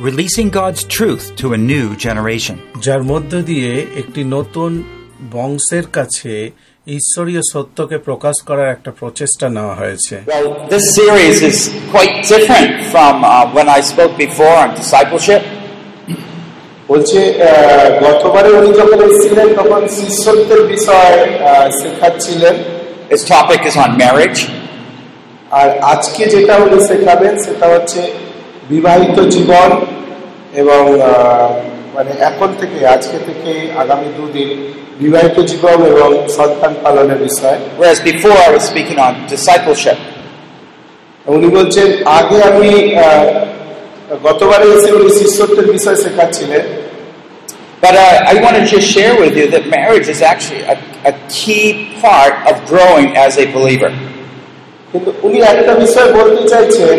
releasing God's truth to a new generation. যার মধ্য দিয়ে একটি নতুন বংশের কাছে ঈশ্বরীয় সত্যকে প্রকাশ করার একটা প্রচেষ্টা নেওয়া হয়েছে Well, this series is quite different from uh, when I spoke before on discipleship. বলছে গতবারে উনি যখন এসেছিলেন তখন শিষ্যত্বের বিষয় শেখাচ্ছিলেন His topic is on marriage. আর আজকে যেটা উনি শেখাবেন সেটা হচ্ছে বিবাহিত জীবন এবং মানে এখন থেকে আজকে থেকে আগামী দুদিন বিবাহিত জীবন এবং সন্তান পালনের বিষয় Whereas before I was speaking on discipleship. উনি বলছেন আগে আমি গতবারে এসে উনি শিষ্যত্বের বিষয় শেখাচ্ছিলেন But uh, I want to just share with you that marriage is actually a, a key part of growing as a believer. কিন্তু উনি একটা বিষয় বলতে চাইছেন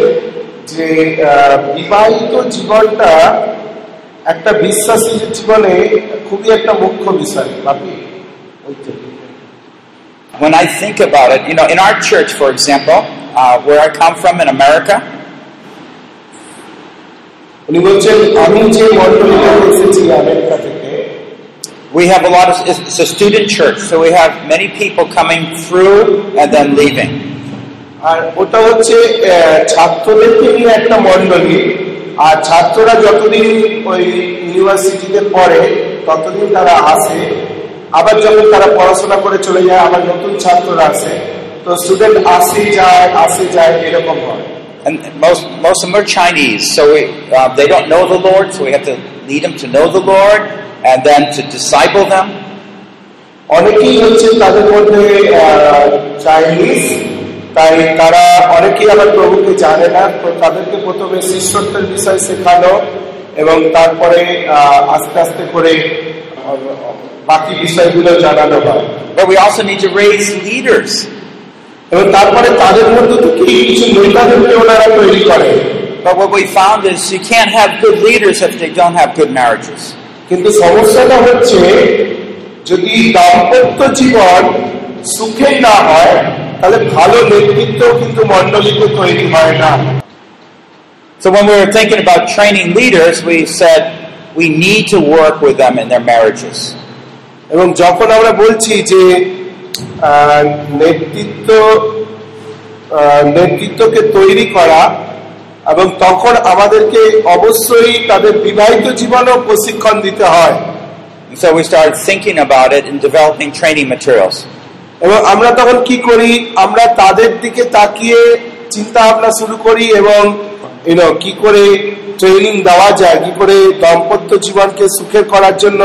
যে আহ, বিবাহিত জীবনটা একটা বিশ্বাসী জীবনে খুবই একটা মুখ্য বিষয় বাপি ওই তো। When I think about it, you know, in our church, for example, uh, where I come from in America, উনি বলছেন আমি যে মন্ডলীতে এসেছি আমেরিকা থেকে we have a lot of, it's it's a student church, so we have many people coming through and then leaving. আর ওটা হচ্ছে ছাত্রদেরকে নিয়ে একটা মন্ডলী আর ছাত্ররা যতদিন ওই ইউনিভার্সিটিতে পড়ে ততদিন তারা আসে। আবার যখন তারা পড়াশোনা করে চলে যায় আবার নতুন ছাত্ররা আসে। তো স্টুডেন্ট আসে যায় আসে যায় এরকম হয়। And most most of them are Chinese, so we, uh, they don't know the Lord, so we have to lead them to know the Lord and then to disciple them. অনেকেই হচ্ছে তাদের মধ্যে চাইনিজ তাই তারা অনেকেই আবার প্রভুকে জানে না তো তাদেরকে প্রথমে শিষ্যত্বের বিষয় শেখানো এবং তারপরে আস্তে আস্তে করে বাকি বিষয়গুলো জানানো হয় But we also need to raise leaders. এবং তারপরে তাদের মধ্যে থেকে কিছু নেতাদেরকে ওনারা তৈরি করে But what we found is you can't have good leaders if they don't have good marriages. কিন্তু সমস্যাটা হচ্ছে যদি দাম্পত্য জীবন সুখের না হয় তাহলে ভালো নেতৃত্ব কিন্তু মন্ডলীতে তৈরি হয় না So when we were thinking about training leaders, we said we need to work with them in their marriages. এবং যখন আমরা বলছি যে আহ, নেতৃত্ব আহ, নেতৃত্বকে তৈরি করা এবং তখন আমাদেরকে অবশ্যই তাদের বিবাহিত জীবনেও প্রশিক্ষণ দিতে হয় And so we started thinking about it and developing training materials. এবং আমরা তখন কি করি আমরা তাদের দিকে তাকিয়ে চিন্তা ভাবনা শুরু করি এবং ইউনো কি করে ট্রেনিং দেওয়া যায় কি করে দাম্পত্য জীবনকে সুখের করার জন্য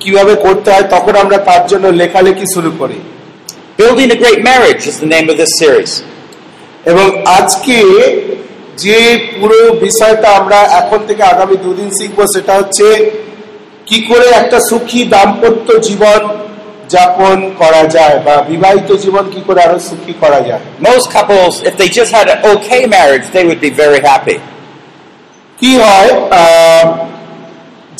কীভাবে করতে হয় তখন আমরা তার জন্য লেখালেখি শুরু করি Building a Great Marriage is the name of this series. এবং আজকে যে পুরো বিষয়টা আমরা এখন থেকে আগামী দুদিন শিখব সেটা হচ্ছে কি করে একটা সুখী দাম্পত্য জীবন যাপন করা যায় বা বিবাহিত জীবন কি করে আরও সুখী করা যায়? Most couples if they just had a okay marriage they would be very happy কি হয়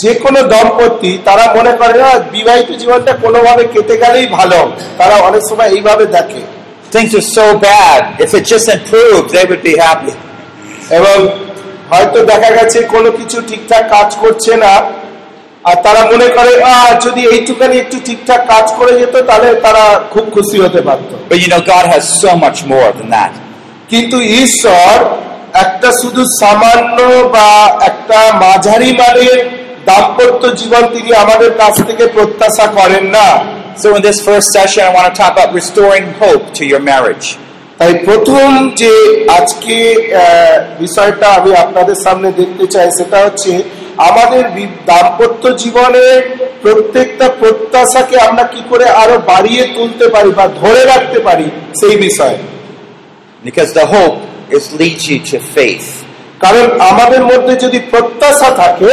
যে কোনো দম্পতি তারা মনে করে না বিবাহিত জীবনটা কোনোভাবে কেটে গেলেই ভালো। তারা অনেক সময় এইভাবে দেখে। Things is so bad if it just an proof they would be happy এবং হয়তো দেখা গেছে কোনো কিছু ঠিকঠাক কাজ করছে না আর তারা মনে করে যদি এইটুখানি একটু ঠিকঠাক কাজ করে যেত তাহলে তারা খুব খুশি হতে পারত But you know, God has so much more than that. কিন্তু ঈশ্বর একটা শুধু সামান্য বা একটা মাঝারি মানের দাম্পত্য জীবন তিনি আমাদের কাছ থেকে প্রত্যাশা করেন না So in this first session, I want to talk about restoring hope to your marriage. তাই প্রথম যে আজকে বিষয়টা আমি আপনাদের সামনে দেখতে চাই সেটা হচ্ছে আমাদের দাম্পত্য জীবনের প্রত্যেকটা প্রত্যাশাকে আমরা কি করে আরও বাড়িয়ে তুলতে পারি বা ধরে রাখতে পারি সেই বিষয়ে Because the hope is leads you to faith. কারণ আমাদের মধ্যে যদি প্রত্যাশা থাকে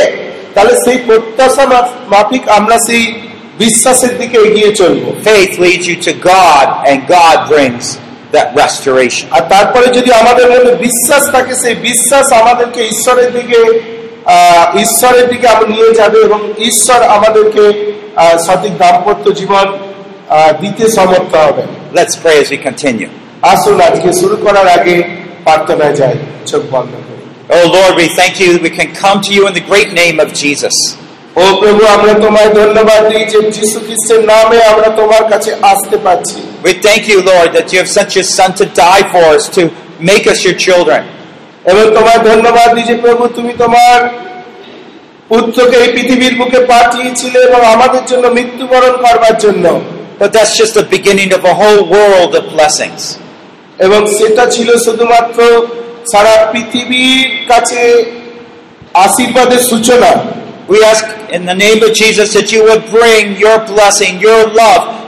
তাহলে সেই প্রত্যাশা মাফ- মাফিক আমরা সেই বিশ্বাসের দিকে এগিয়ে চলবো Faith leads you to God, and God brings that restoration. আর তারপরে যদি আমাদের মধ্যে বিশ্বাস থাকে সেই বিশ্বাস আমাদেরকে ঈশ্বরের দিকে ঈশ্বরের দিকে আমরা নিয়ে যাবে এবং ঈশ্বর আমাদেরকে আহ, সঠিক দাম্পত্য জীবন আহ, দিতে সমর্থ হবে Let's pray as we continue. আসুন আজকে শুরু করার আগে প্রার্থনায় যাই চোখ বন্ধ করি Oh Lord, we thank you that we can come to you in the great name of Jesus. ও প্রভু আমরা তোমায় ধন্যবাদ দিই যে যিশু খ্রিস্টের নামে আমরা তোমার কাছে আসতে পারছি We thank you, Lord, that you have sent your Son to die for us, to make us your children. এবং তোমায় ধন্যবাদ দিই প্রভু তুমি তোমার পুত্রকে এই পৃথিবীর বুকে পাঠিয়েছিলে এবং আমাদের জন্য মৃত্যুবরণ করবার জন্য But that's just the beginning of a whole world of blessings. এবং সেটা ছিল শুধুমাত্র সারা পৃথিবীর কাছে আশীর্বাদের সূচনা We ask in the name of Jesus that you would bring your blessing, your love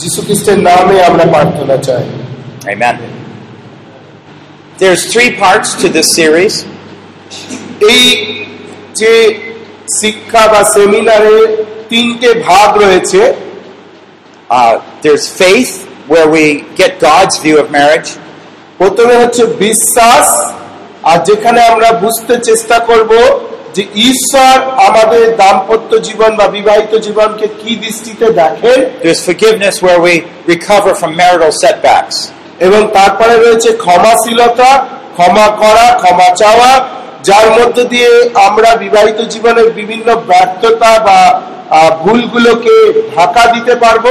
যীশু খ্রিস্টের নামে আমরা প্রার্থনা চাই Amen. There's three parts to this series. এই যে শিক্ষা বা সেমিনারে তিনটে ভাগ রয়েছে Uh, there's faith, where we get God's view of marriage. প্রথমে হচ্ছে বিশ্বাস আর যেখানে আমরা বুঝতে চেষ্টা করব যে ঈশ্বর আমাদের দাম্পত্য জীবন বা বিবাহিত জীবনকে কি দৃষ্টিতে দেখেন There's forgiveness, where we recover from marital setbacks. এবং তারপরে রয়েছে ক্ষমাশীলতা ক্ষমা করা ক্ষমা চাওয়া যার মধ্য দিয়ে আমরা বিবাহিত জীবনের বিভিন্ন ব্যর্থতা বা ভুলগুলোকে ঢাকা দিতে পারব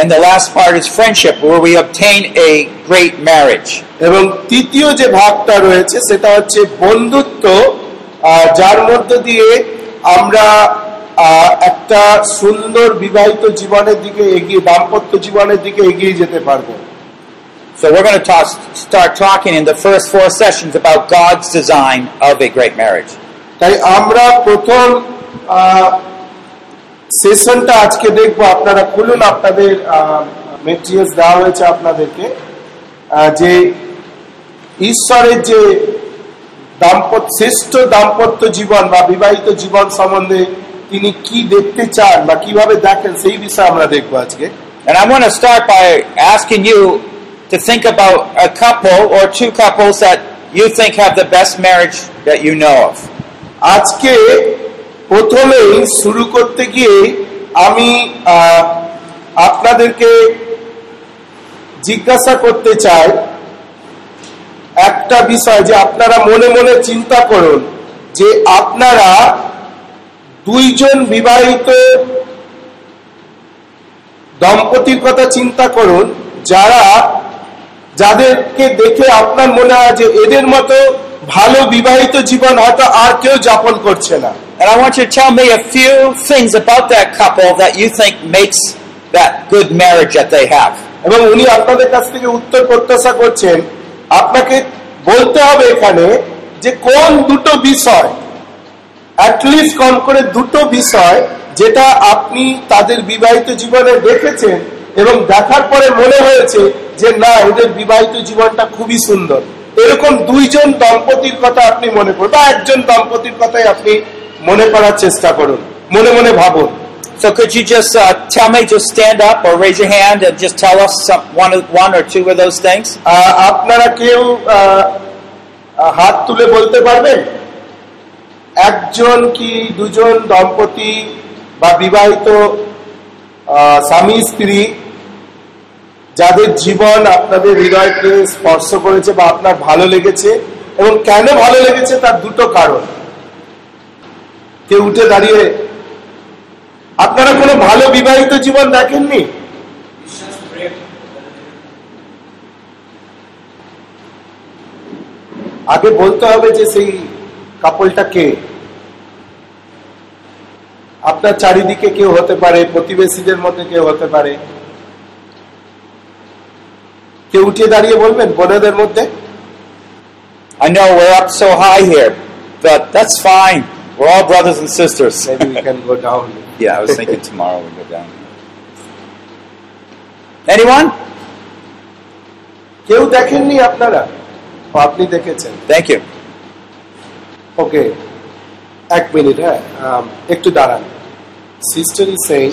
And the last part is friendship, where we obtain a great marriage. এবং তৃতীয় যে ভাগটা রয়েছে সেটা হচ্ছে বন্ধুত্ব যার মধ্য দিয়ে আমরা একটা সুন্দর বিবাহিত জীবনের দিকে এগিয়ে দাম্পত্য জীবনের দিকে এগিয়ে যেতে পারব। So we're going to talk, start talking in the first four sessions about God's design of a great marriage. তাই আমরা প্রথম সেশনটা আজকে দেখব। আপনারা খুলুন আপনাদের মেটেরিয়ালস দেওয়া হয়েছে আপনাদেরকে। আহ, যে ঈশ্বরের যে দাম্পত্য শ্রেষ্ঠ দাম্পত্য জীবন বা বিবাহিত জীবন সম্বন্ধে তিনি কি দেখতে চান বা কীভাবে দেখেন সেই বিষয়ে আমরা দেখব আজকে And I want to start by asking you to think about a couple or two couples that you think have the best marriage that you know of. আজকে প্রথমেই শুরু করতে গিয়ে আমি আপনাদেরকে জিজ্ঞাসা করতে চাই একটা বিষয় যে আপনারা মনে মনে চিন্তা করুন যে আপনারা দুইজন বিবাহিত দম্পতির কথা চিন্তা করুন যারা যাদেরকে দেখে আপনার মনে হয় যে এদের মতো ভালো বিবাহিত জীবন হয়তো আর কেউ যাপন করছে না And I want you to tell me a few things about that couple that you think makes that good marriage that they have. এবং উনি আপনাদের কাছ থেকে উত্তর প্রত্যাশা করছেন আপনাকে বলতে হবে এখানে যে কোন দুটো বিষয় অ্যাটলিস্ট কম করে দুটো বিষয় যেটা আপনি তাদের বিবাহিত জীবনে দেখেছেন এবং দেখার পরে মনে হয়েছে যে না ওদের বিবাহিত জীবনটা খুবই সুন্দর। এরকম দুইজন দম্পতির কথা আপনি মনে করুন বা একজন দম্পতির কথাই আপনি মনে করার চেষ্টা করুন। মনে মনে ভাবুন। So could you just uh, tell me, just stand up or raise your hand and just tell us some, one, one or two of those things? আপনারা কেউ হাত তুলে বলতে পারবেন একজন কি দুজন দম্পতি বা বিবাহিত স্বামী স্ত্রী যাদের জীবন আপনাদের হৃদয়কে স্পর্শ করেছে বা আপনার ভালো লেগেছে এবং কেন ভালো লেগেছে তার দুটো কারণ কেউ উঠে দাঁড়িয়ে আপনারা কোনো ভালো বিবাহিত জীবন দেখেননি? আগে বলতে হবে যে সেই কাপলটা কে? আপনার চারিদিকে কেউ হতে পারে প্রতিবেশীদের মধ্যে কেউ হতে পারে। কেউ উঠিয়ে দাঁড়িয়ে বলবেন বোনেদের মধ্যে? I know we're up so high here, but that's fine. We're all brothers and sisters. Maybe we can go down. yeah, I was thinking tomorrow we go down. Anyone? কেউ দেখেননি আপনারা ও, আপনি দেখেছেন Thank you. ওকে এক minute হ্যাঁ আম, একটু দাঁড়ান sister is saying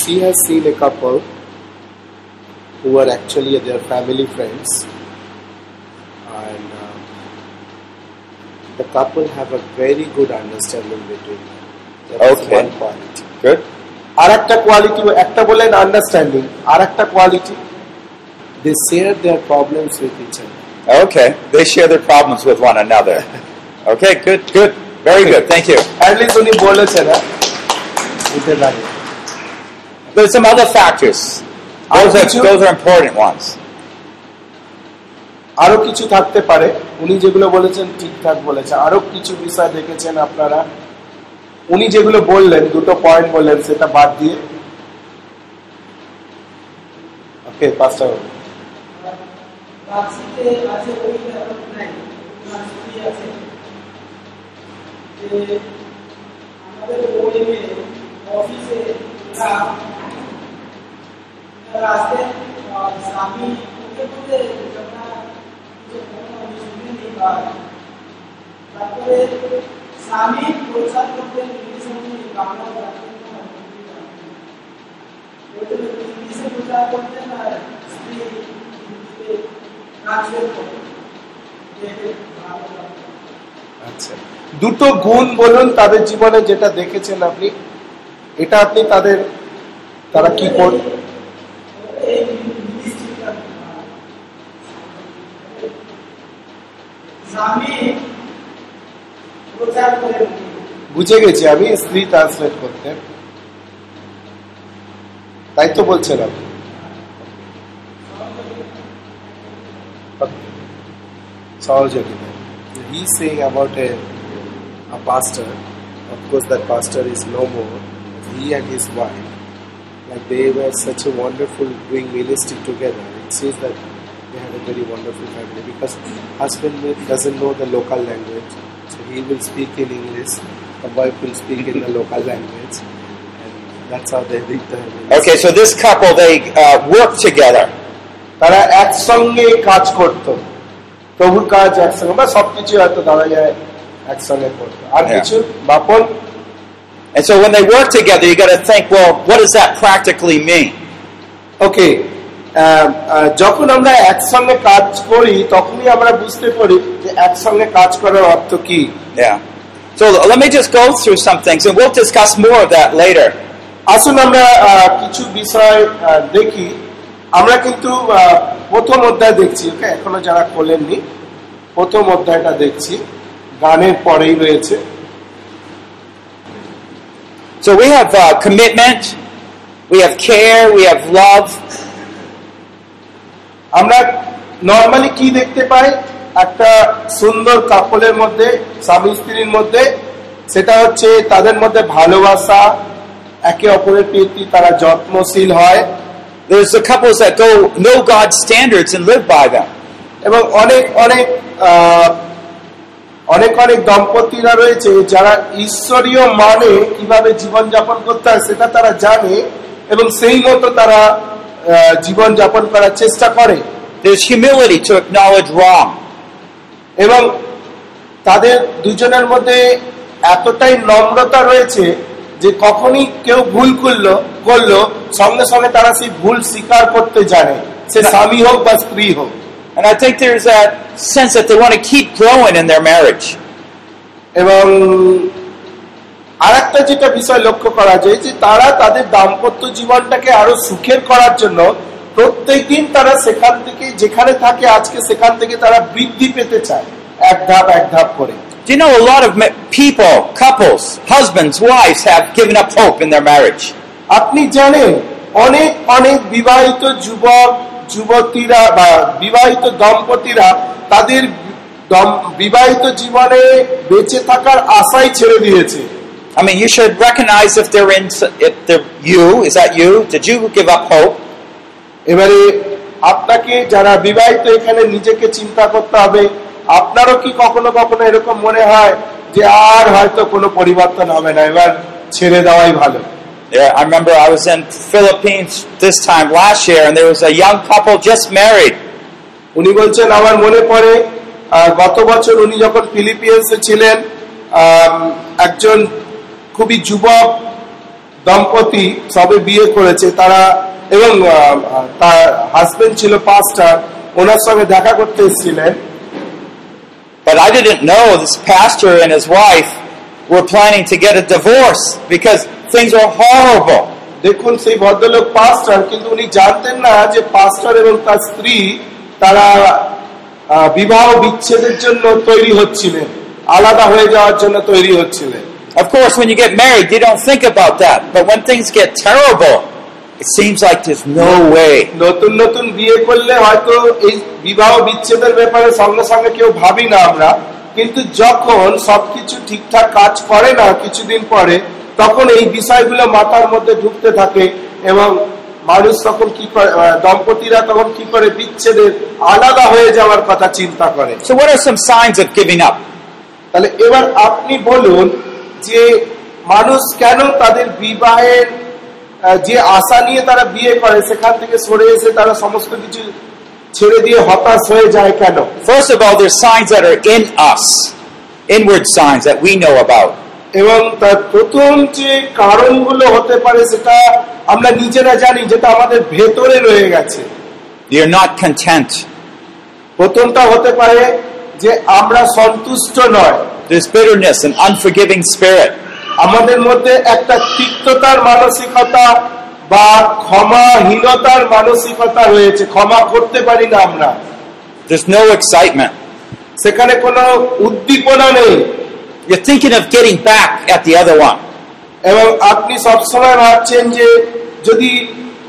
she has seen a couple who are actually their family friends and um, the couple have a very good understanding between them. That is Okay. one quality. Good. আর একটা quality একটা বলেন understanding আর একটা quality they share their problems with each other Okay. They share their problems with one another. Okay, good, good. Very good. Thank you. At least উনি বলেছেন হ্যাঁ উঠে দাঁড়িয়ে There's some other factors. Those are, those are important ones. আরও কিছু থাকতে পারে। উনি যেগুলো বলেছেন ঠিকঠাক বলেছেন আরও কিছু বিষয় দেখেছেন আপনারা। উনি যেগুলো বললেন, দুটো পয়েন্ট বললেন, সেটা বাদ দিয়ে। ওকে পাঁচটা বাক্সিতে আছে ওই ব্যাপার নাই। বাক্সি আছে। যে আমাদের ওয়েবে অফিসে এরা এরা আসতে স্বামী আচ্ছা। দুটো গুণ বলুন তাদের জীবনে যেটা দেখেছেন আপনি। এটা আপনি তাদের, তারা কি কর বুঝে গেছি আমি স্ত্রী ট্রান্সলেট করতে তাই তো বলছেন আপনি সহযোগিতা He's saying about a, a pastor. Of course, that pastor is no more. He and his wife, like they were such a wonderful doing ministry together. It says that they had a very wonderful family because husband may- doesn't know the local language, so he will speak in English. The wife will speak in the local language, and that's how they did the ministry. Okay, so this couple, they uh, work together. তারা একসঙ্গে কাজ করত প্রভুর কাজ একসঙ্গে বা সবকিছু হয়তো তারা যায় একসঙ্গে করতো আর Yeah. কিছু Bapan And so when they work together, you got to think, well, what does that practically mean? ওকে যখন আমরা একসঙ্গে কাজ করি তখনই আমরা বুঝতে পারি যে একসঙ্গে কাজ করার অর্থ কি. So let me just go through some things, and we'll discuss more of that later. আসুন আমরা কিছু বিষয় দেখি। আমরা কিন্তু প্রথম অধ্যায় দেখছি ওকে? এখনও যারা খোলেননি প্রথম অধ্যায়টা দেখছি। গানের পরেই রয়েছে। So we have uh, commitment, we have care, we have love, আমরা নর্মালি কি দেখতে পাই একটা সুন্দর কাপলের মধ্যে স্বামী স্ত্রীর মধ্যে সেটা হচ্ছে তাদের মধ্যে ভালোবাসা একে অপরের প্রতি তারা যত্নশীল হয় There's the couples that go know God's standards and live by them. এবং অনেক অনেক আহ, অনেক অনেক দম্পতিরা রয়েছে যারা ঈশ্বরীয় মানে কীভাবে জীবন যাপন করতে হয় সেটা তারা জানে এবং সেই মতো তারা জীবন যাপন করার চেষ্টা করে। এবং তাদের দুজনের মধ্যে এতটাই নম্রতা রয়েছে যে কখনই কেউ ভুল করল করল সঙ্গে সঙ্গে তারা সেই ভুল স্বীকার করতে জানে। সে স্বামী হোক বা স্ত্রী হোক। And I think there's a sense that they want to keep growing in their marriage. আর একটা যেটা বিষয় লক্ষ্য করা যায় যে তারা তাদের দাম্পত্য জীবনটাকে আরও সুখের করার জন্য প্রত্যেকদিন তারা সেখান থেকে যেখানে থাকে আজকে সেখান থেকে তারা বৃদ্ধি পেতে চায়। এক ধাপ এক ধাপ করে। Do you know a lot of people, couples, husbands, wives have given up hope in their marriage? আপনি জানেন অনেক অনেক বিবাহিত যুবক যুবতীরা বা বিবাহিত দম্পতিরা তাদের বিবাহিত জীবনে বেঁচে থাকার আশাই ছেড়ে দিয়েছে। I mean, you should recognize if they're in, if they're you. Is that you? Did you give up hope? এবারে আপনাকে যারা বিবাহিত এখানে নিজেকে চিন্তা করতে হবে আপনারও কি কখনো কখনো এরকম মনে হয় যে আর হয়তো কোনো পরিবর্তন হবে না এবার ছেড়ে দেওয়াই ভালো Yeah, I remember I was in Philippines this time last year, and there was a young couple just married. উনি বলছেন আমার মনে পড়ে আহ, গত বছর উনি যখন ফিলিপিন্সে ছিলেন আম, একজন খুবই যুবক দম্পতি সবে বিয়ে করেছে। তারা এবং তার হাজবেন্ড ছিল পাস্টার ওনার সঙ্গে দেখা করতে এসেছিলেন। But I didn't know this pastor and his wife were planning to get a divorce because things are horrible. দেখুন সেই ভদ্রলোক পাস্টার কিন্তু উনি জানতেন না যে পাস্টার এবং তার স্ত্রী তারা বিবাহ বিচ্ছেদের জন্য তৈরি হচ্ছিলেন আলাদা হয়ে যাওয়ার জন্য তৈরি হচ্ছিলেন। Of course, when you get married, you don't think about that. But when things get terrible, it seems like there's no way. নতুন নতুন বিয়ে করলে হয়তো এই বিবাহ বিচ্ছেদের ব্যাপারে সঙ্গে সঙ্গে কেউ ভাবি না আমরা কিন্তু যখন সবকিছু ঠিকঠাক কাজ করে না কিছুদিন পরে তখন এই বিষয়গুলো মাথার মধ্যে ঢুকতে থাকে এবং মানুষ তখন কি করে দম্পতিরা তখন কি করে বিচ্ছেদের আলাদা হয়ে যাওয়ার কথা চিন্তা করে So, what are some signs of giving up? তাহলে এবার আপনি বলুন যে মানুষ কেন তাদের বিবাহের যে আশা নিয়ে তারা বিয়ে করে সেখান থেকে সরে এসে তারা সমস্ত কিছু ছেড়ে দিয়ে হতাশ হয়ে যায় কেন First of all, there's signs that are in us, inward signs that we know about. এবং তার প্রথম যে কারণগুলো হতে পারে সেটা আমরা নিজেরা জানি যেটা আমাদের ভেতরে রয়ে গেছে You're not content. প্রথমটা হতে পারে যে আমরা সন্তুষ্ট নয় There's bitterness and unforgiving spirit. আমাদের মধ্যে একটা তিক্ততার মানসিকতা বা ক্ষমাহীনতার মানসিকতা রয়েছে ক্ষমা করতে পারি না আমরা There's no excitement. সেখানে কোনো উদ্দীপনা নেই You're thinking of getting back at the other one. এবং আপনি সবসময় ভাবছেন যে যদি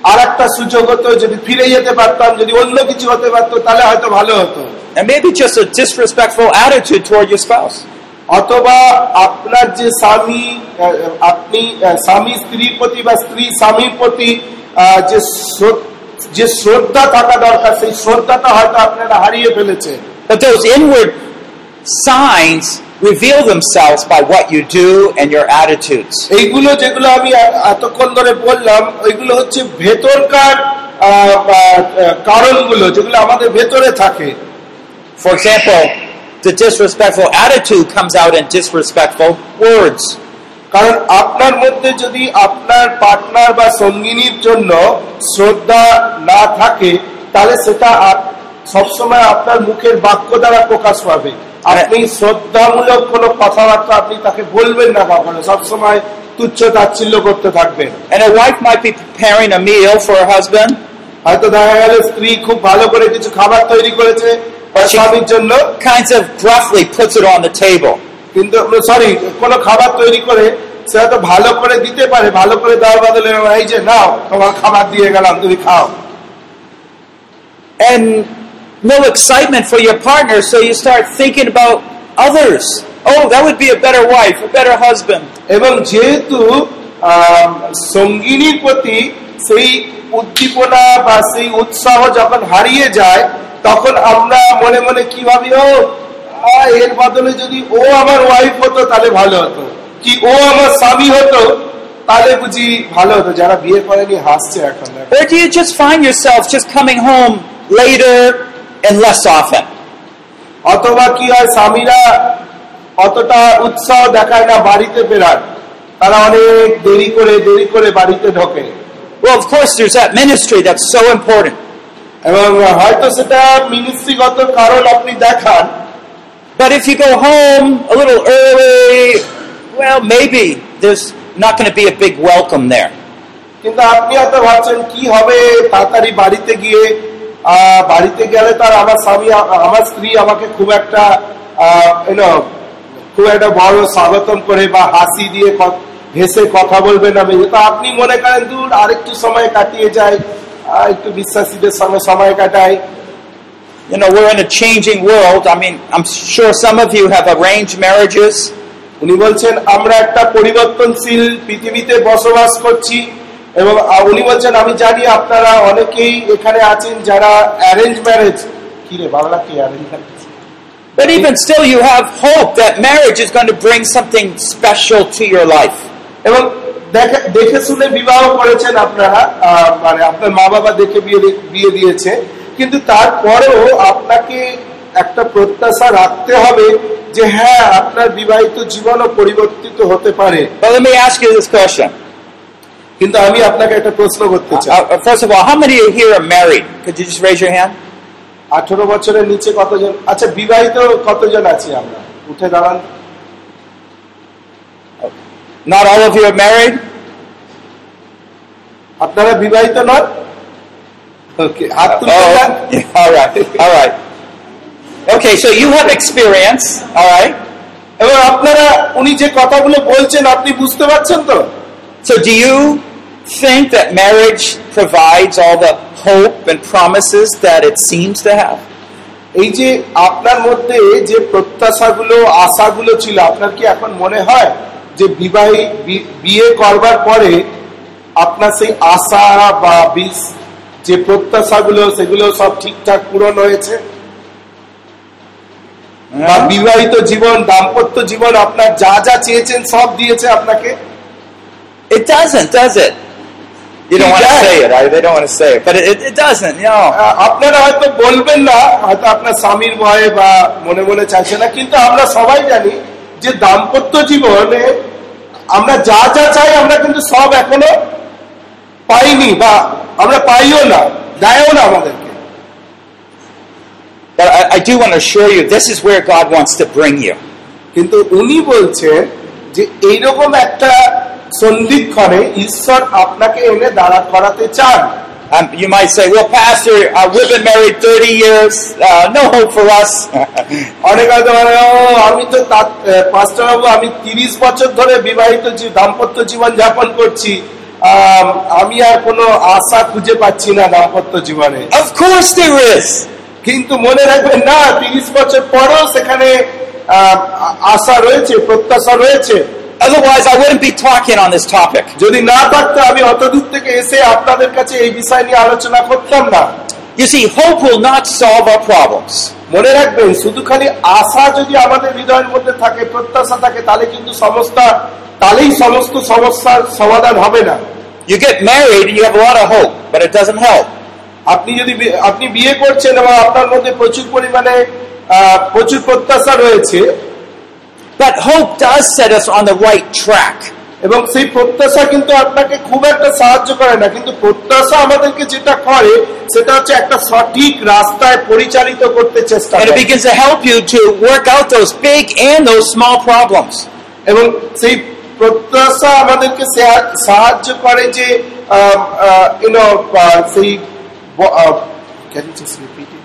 আর একটা সুযোগ হতো যদি ফিরে যেতে পারতাম যদি অন্য কিছু হতে পারতো তাহলে হয়তো ভালো হতো And maybe just a disrespectful attitude toward your spouse. অথবা আপনার যে স্বামী আপনি স্বামী স্ত্রীর প্রতি বা স্ত্রী স্বামীর প্রতি যে যে শ্রদ্ধা থাকা দরকার সেই শ্রদ্ধাটা হয়তো আপনারা হারিয়ে ফেলেছেন But those inward signs reveal themselves by what you do and your attitudes. এইগুলো যেগুলো আমি এতক্ষণ ধরে বললাম ওইগুলো হচ্ছে ভেতরকার কারণগুলো যেগুলো আমাদের ভেতরে থাকে For example, the disrespectful attitude comes out in disrespectful words. কারণ আপনার মধ্যে যদি আপনার পার্টনার বা সঙ্গিনীর জন্য শ্রদ্ধা না থাকে তাহলে সেটা সবসময় আপনার মুখের বাক্য দ্বারা প্রকাশ পাবে। আপনি শ্রদ্ধামূলক কোনো কথাবার্তা আপনি তাকে বলবেন না কখনো সবসময় তুচ্ছ তাচ্ছিল্য করতে থাকবেন। And a wife might be preparing a meal for her husband, হয়তো দেখা গেল স্ত্রী খুব ভালো করে কিছু খাবার তৈরি করেছে জন্য kinds of gruffly puts it on the table. কিন্তু সরি কোনো খাবার তৈরি করে সে হয়তো ভালো করে দিতে পারে ভালো করে দেওয়ার বদলে এই যে নাও তোমার খাবার দিয়ে গেলাম তুমি খাও And no excitement for your partner, so you start thinking about others. Oh, that would be a better wife, a better husband. এবং যেহেতু সঙ্গিনীর প্রতি সেই উদ্দীপনা বা সেই উৎসাহ যখন হারিয়ে যায় তখন আমরা মনে মনে কি ভাবি ও এর বদলে যদি ও আমার ওয়াইফ হতো তাহলে ভালো হতো। কি ও আমার স্বামী হতো তাহলে বুঝি ভালো হতো। যারা বিয়ে করেনি হাসছে এখন। Or do you just find yourself just coming home later and less often? অথবা কি হয় স্বামীরা অতটা উৎসাহ দেখায় না বাড়িতে ফেরার। তারা অনেক দেরি করে দেরি করে বাড়িতে ঢোকে। Well, of course, there's that ministry that's so important. এবং হয়তো সেটা মিনিস্ট্রিগত কারণ আপনি দেখান। But if you go home a little early, well, maybe there's not going to be a big welcome there. কিন্তু আপনি হয়তো ভাবছেন কি হবে? তাড়াতাড়ি বাড়িতে গিয়ে বাড়িতে গেলে তার আমার স্বামী আমার স্ত্রী আমাকে খুব একটা খুব একটা বড় স্বাগতম করে বা হাসি দিয়ে হেসে কথা বলবেন আমি তো আপনি মনে করেন দূর আরেকটু সময় কাটিয়ে যায় একটু বিশ্বাসীদের সঙ্গে সময় কাটাই You know, we're in a changing world. I mean, I'm sure some of you have arranged marriages উনি বলছেন আমরা একটা পরিবর্তনশীল পৃথিবীতে বসবাস করছি এবং আ- উনি বলছেন আমি জানি আপনারা অনেকেই এখানে আছেন যারা অ্যারেঞ্জ ম্যারেজ কি রে বাংলা কি arrange marriage But even still, you have hope that marriage is going to bring something special to your life. এবং দেখে শুনে বিবাহ করেছেন আপনারা মানে আপনার মা বাবা দেখে বিয়ে বিয়ে দিয়েছে কিন্তু তারপরেও আপনাকে একটা প্রত্যাশা রাখতে হবে যে হ্যাঁ আপনার বিবাহিত জীবনও পরিবর্তিত হতে পারে. কিন্তু আমি আপনাকে একটা প্রশ্ন করতে চাই all, how many of you here are married? Could you just raise your hand? আঠারো বছরের নিচে কতজন আচ্ছা বিবাহিত কতজন আছি আমরা উঠে দাঁড়ান Not all of you are married? আপনারা বিবাহিত নন ওকে হাত তুলতে Oh, চান? yeah, all right, all right. Okay, so you have experience, all right? এবং আপনারা উনি যে কথাগুলো বলছেন আপনি বুঝতে পারছেন তো So do you think that marriage provides all the hope and promises that it seems to have? এই যে আপনার মধ্যে যে প্রত্যাশাগুলো আশাগুলো ছিল আপনার কি এখন মনে হয় যে বিবাহী বিয়ে করবার পরে আপনার সেই আশা বা বিষ যে প্রত্যাশাগুলো সেগুলো সব ঠিকঠাক পূরণ হয়েছে বা বিবাহিত জীবন দাম্পত্য জীবন আপনার যা যা চেয়েছেন সব দিয়েছে আপনাকে It doesn't, does it? You don't want to say it. I, they don't want to say it, but it, it doesn't. You know. আপনারা হয়তো বলবেন না হয়তো আপনার স্বামীর ভয়ে বা মনে মনে চাইছে না কিন্তু আমরা সবাই জানি যে দাম্পত্য জীবনে আমরা যা যা চাই আমরা কিন্তু সব এখনও পাইনি বা আমরা পাইও না দেয়ও না আমাদেরকে But I, I do want to assure you, this is where God wants to bring you. কিন্তু উনি বলছেন যে এইরকম একটা সন্ধিক্ষণে ঈশ্বর আপনাকে এনে দাঁড়া করাতে চান Um, you might say, well, Pastor, uh, we've been married 30 years. Uh, no hope for us. অনেক হয়তো মানে আমি তো পাঁচটা বাবু আমি তিরিশ বছর ধরে বিবাহিত দাম্পত্য জীবন যাপন করছি আম, আমি আর কোনো আশা খুঁজে পাচ্ছি না দাম্পত্য জীবনে of course there কিন্তু মনে রাখবেন না তিরিশ বছর পরেও সেখানে আশা রয়েছে প্রত্যাশা রয়েছে Otherwise, I wouldn't be talking on this topic. যদি না থাকতো আমি অত দূর থেকে এসে আপনাদের কাছে এই বিষয় নিয়ে আলোচনা করতাম না You see, hope will not solve our problems. মনে রাখবেন শুধু খালি আশা যদি আমাদের হৃদয়ের মধ্যে থাকে প্রত্যাশা থাকে তাহলে কিন্তু সমস্ত তাহলেই সমস্ত সমস্যার সমাধান হবে না You get married and you have a lot of hope, but it doesn't help. আপনি যদি আপনি বিয়ে করছেন এবং আপনার মধ্যে প্রচুর পরিমাণে প্রচুর প্রত্যাশা রয়েছে But hope does set us on the right track. এবং সেই প্রত্যাশা কিন্তু আপনাকে খুব একটা সাহায্য করে না কিন্তু প্রত্যাশা আমাদেরকে যেটা করে সেটা হচ্ছে একটা সঠিক রাস্তায় পরিচালিত করতে চেষ্টা And it করে begins to help you to work out those big and those small problems. এবং সেই প্রত্যাশা আমাদেরকে সা- সাহায্য করে যে ইউনো সেই ব- আহ, can you just repeat it?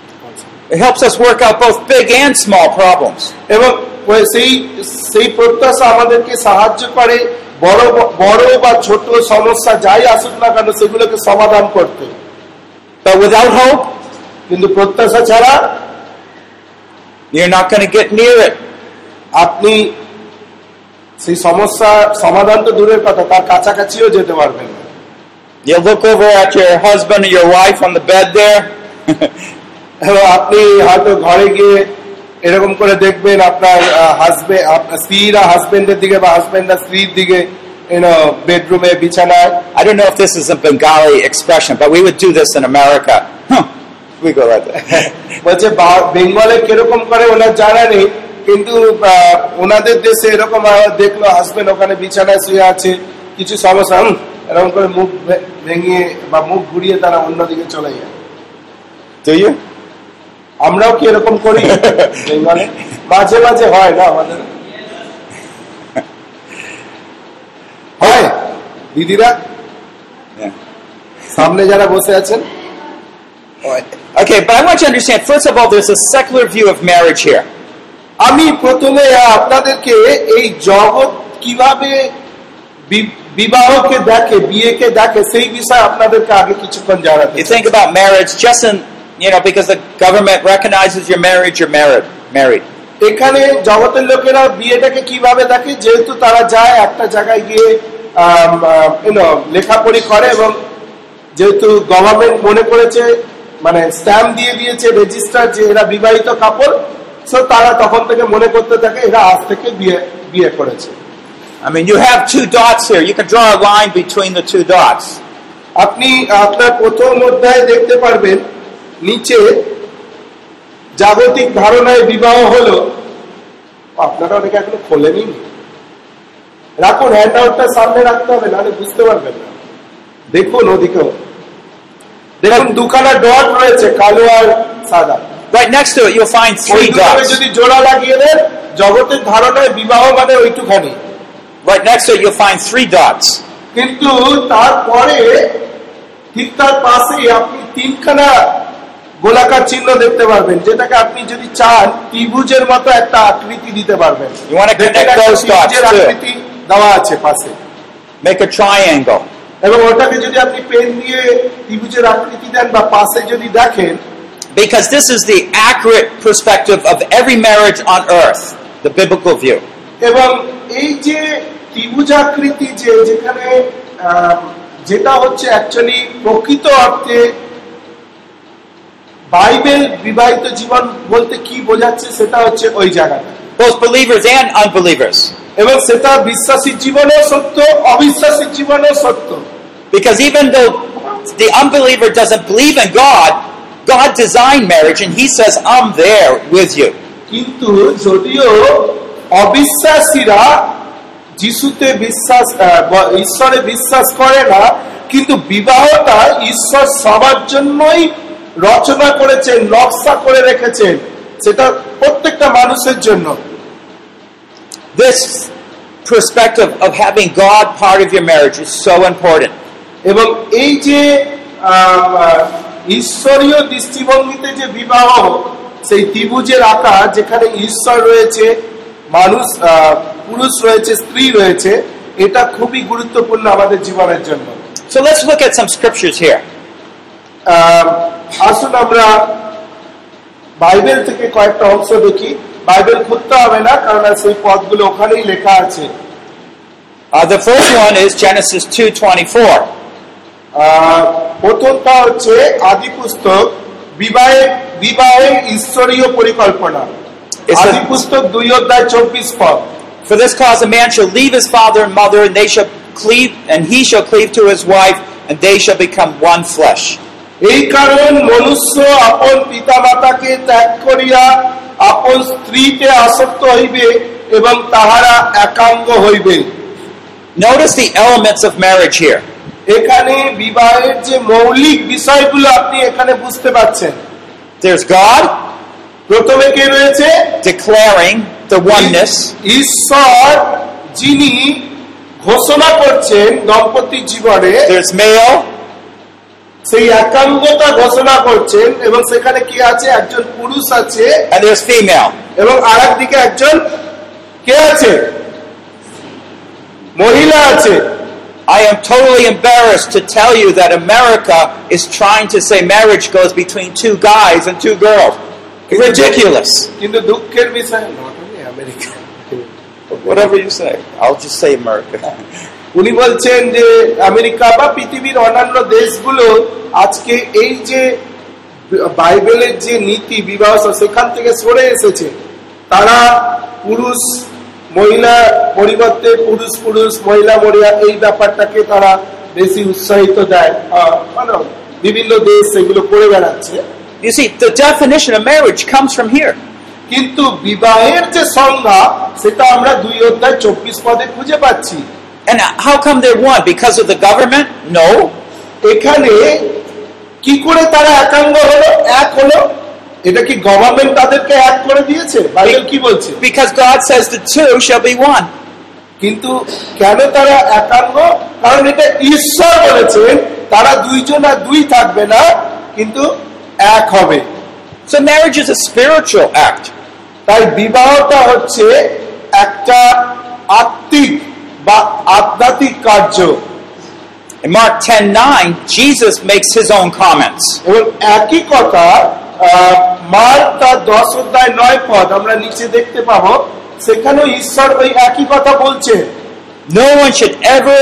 It helps us work out both big and small problems. এবং ওই সেই সেই প্রত্যাশা আমাদেরকে সাহায্য করে বড় বড় বা ছোট সমস্যা যাই আসুক না কেন সেগুলোকে সমাধান করতে। hope, কিন্তু প্রত্যাশা ছাড়া you're not going to get near it. আপনি সেই সমস্যা সমাধান তো দূরের কথা তার কাছাকাছিও যেতে পারবেন না। You look over at your husband or your wife on the bed there, আপনি হয়তো ঘরে গিয়ে এরকম করে দেখবেন আপনার হাজবেন্ড স্ত্রীরা হাজবেন্ডের দিকে বা হাজবেন্ডরা স্ত্রীর দিকে বেডরুমে বিছানায় I don't know if this is a Bengali expression, but we would do this in America. Huh. We go right there. বলছে বা- বেঙ্গলে কিরকম করে ওনার জানা নেই কিন্তু আহ, ওনাদের দেশে এরকম আহ, দেখলো হাজবেন্ড ওখানে বিছানায় শুয়ে আছে কিছু সমস্যা হুম, এরকম করে মুখ ভে- ভেঙে বা মুখ ঘুরিয়ে তারা অন্যদিকে চলে যায় Do you? আমরাও কি এরকম করি? মানে মাঝে মাঝে হয় না আমাদের? হয়। দিদিরা? হ্যাঁ। সামনে যারা বসে আছেন? আমি প্রথমে আপনাদেরকে এই জগৎ কীভাবে বিবাহকে দেখে বিয়েকে দেখে সেই বিষয়ে আপনাদেরকে আগে কিছুক্ষণ জানাতে marriage just you know, because the government recognizes you're married, you're married. Married. এখানে জগতের লোকেরা বিয়েটাকে কীভাবে দেখে যেহেতু তারা যায় একটা জায়গায় গিয়ে লেখাপড়ি করে এবং যেহেতু গভর্নমেন্ট মনে করেছে মানে স্ট্যাম্প দিয়ে দিয়েছে রেজিস্টার যে এরা বিবাহিত কাপড় সো তারা তখন থেকে মনে করতে থাকে এরা আজ থেকে বিয়ে বিয়ে করেছে I mean, you have two dots here. You can draw a line between the two dots. আপনি আপনার প্রথম অধ্যায়ে দেখতে পারবেন নিচে জাগতিক ধারণায় বিবাহ হলো আপনারা অনেকে এখনও খোলেনি রাখুন হ্যান্ড আউটটা সামনে রাখতে হবে নাহলে বুঝতে পারবেন না। দেখুন ওদিকেও দেখুন দুখানা ডট রয়েছে কালো আর সাদা। Right next to it, you'll find three dots. যদি জোড়া লাগিয়ে দেন জগতের ধারণায় বিবাহ মানে ওইটুখানি। Right next to it, you'll find three dots. কিন্তু তারপরে ঠিক তার পাশেই আপনি তিনখানা গোলাকার চিহ্ন দেখতে পারবেন যেটাকে আপনি যদি চান ত্রিভুজের মতো একটা আকৃতি দিতে পারবেন. আকৃতি দেওয়া আছে পাশে Make a triangle. এবং ওটাকে যদি আপনি পেন দিয়ে ত্রিভুজের আকৃতি দেন বা পাশে যদি দেখেন Because this is the accurate perspective of every marriage on earth, the biblical view. এবং এই যে ত্রিভুজাকৃতি যে যেখানে যেটা হচ্ছে অ্যাকচুয়ালি প্রকৃত অর্থে বাইবেল বিবাহিত জীবন বলতে কি বোঝাচ্ছে সেটা হচ্ছে ওই জায়গাটা Both believers and unbelievers. এবং সেটা বিশ্বাসী জীবনেও সত্য অবিশ্বাসী জীবনেও সত্য Because even though the unbeliever doesn't believe in God, God designed marriage and He says, I'm there with you. কিন্তু যদিও অবিশ্বাসীরা যিশুতে বিশ্বাস ঈশ্বরে বিশ্বাস করে না কিন্তু বিবাহটা ঈশ্বর সবার জন্যই রচনা করেছেন নকশা করে রেখেছেন সেটা প্রত্যেকটা মানুষের জন্য This perspective of having God part of your marriage is so important. এবং এই যে ঈশ্বরীয় দৃষ্টিভঙ্গিতে যে বিবাহ সেই ত্রিভুজের আকার যেখানে ঈশ্বর রয়েছে মানুষ আহ, পুরুষ রয়েছে স্ত্রী রয়েছে এটা খুবই গুরুত্বপূর্ণ আমাদের জীবনের জন্য So let's look at some scriptures here. আসুন আমরা বাইবেল থেকে কয়েকটা অংশ দেখি বাইবেল খুঁজতে হবে না কারণ সেই পদগুলো ওখানেই লেখা আছে Uh, the first one is Genesis 2:24. আহ, প্রথমটা হচ্ছে আদি পুস্তক বিবাহে বিবাহের ঈশ্বরীয় পরিকল্পনা It's a- আদি পুস্তক দুই অধ্যায় চব্বিশ পদ For this cause a man shall leave his father and mother, and they shall cleave, and he shall cleave to his wife, and they shall become one flesh. এই কারণ মনুষ্য আপন পিতা মাতাকে ত্যাগ করিয়া আপন স্ত্রীতে আসক্ত হইবে এবং তাহারা একাঙ্গ হইবে Notice the elements of marriage here. এখানে বিবাহের যে মৌলিক বিষয়গুলো আপনি এখানে বুঝতে পাচ্ছেন There's God প্রথমে কে রয়েছে declaring the oneness. ঈশ্বর যিনি ঘোষণা করছেন দম্পতি জীবনে There's male, সেই একাঙ্গতা ঘোষণা করছেন এবং সেখানে কি আছে একজন পুরুষ আছে and there's female. এবং আর দিকে একজন কে আছে মহিলা আছে I am totally embarrassed to tell you that America is trying to say marriage goes between two guys and two girls. Ridiculous. কিন্তু দুঃখের বিষয় not only America Whatever you say. I'll just say America. উনি বলছেন যে America বা পৃথিবীর অন্যান্য দেশগুলো আজকে এই যে বাইবেলের যে নীতি বিবাহ সেখান থেকে সরে এসেছে। তারা পুরুষ মহিলা পরিবর্তে পুরুষ পুরুষ মহিলা মহিলা এই ব্যাপারটাকে তারা বেশি উৎসাহিত দেয়। আহ, মানে বিভিন্ন দেশ সেগুলো করে বেড়াচ্ছে। You see, the definition of marriage comes from here. কিন্তু বিবাহের যে সংজ্ঞা সেটা আমরা দুই অধ্যায় চব্বিশ পদে খুঁজে পাচ্ছি। And how come they're one? Because of the government? No. এখানে কি করে তারা একাঙ্গ হলো এক হলো এটা কি গভর্নমেন্ট তাদেরকে এক করে দিয়েছে বাইবেল কি বলছে Because God says the two shall be one. কিন্তু কেন তারা একাঙ্গ কারণ এটা ঈশ্বর বলেছেন তারা দুইজন আর দুই থাকবে না কিন্তু এক হবে So marriage is a spiritual act. তাই বিবাহটা হচ্ছে একটা আত্মিক বা আধ্যাত্মিক কার্য In Mark 10 9, Jesus makes his own comments. এবং একই কথা আহ, মার তার দশ অধ্যায় নয় পদ আমরা নিচে দেখতে পাবো সেখানেও ঈশ্বর ওই একই কথা বলছে No one should ever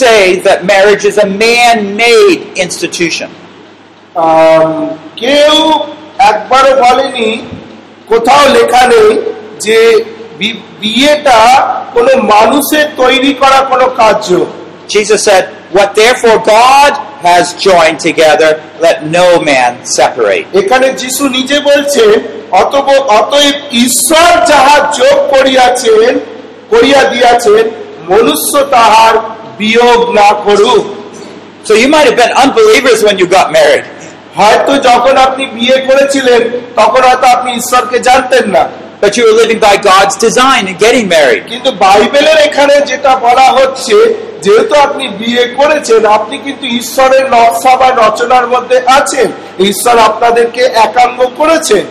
say that marriage is a man made institution. আম, কেউ একবারও বলেনি কোথাও লেখা নেই যে বি- বিয়েটা কোনো মানুষের তৈরি করা কোনো কার্য Jesus said, What therefore God has joined together, let no man separate. এখানে যিশু নিজে বলছেন অতব অতএব ঈশ্বর যাহা যোগ করিয়াছেন করিয়া দিয়াছেন মনুষ্য তাহার বিয়োগ না করুক So you might have been unbelievers when you got married. হয়তো যখন আপনি বিয়ে করেছিলেন তখন হয়তো আপনি ঈশ্বরকে জানতেন না But you were living by God's design and getting married. কিন্তু বাইবেলের এখানে যেটা বলা হচ্ছে যেহেতু আপনি বিয়ে করেছেন আপনি কিন্তু ঈশ্বরের নকশা বা রচনার মধ্যে আছেন ঈশ্বর আপনাদেরকে একাঙ্গ করেছেন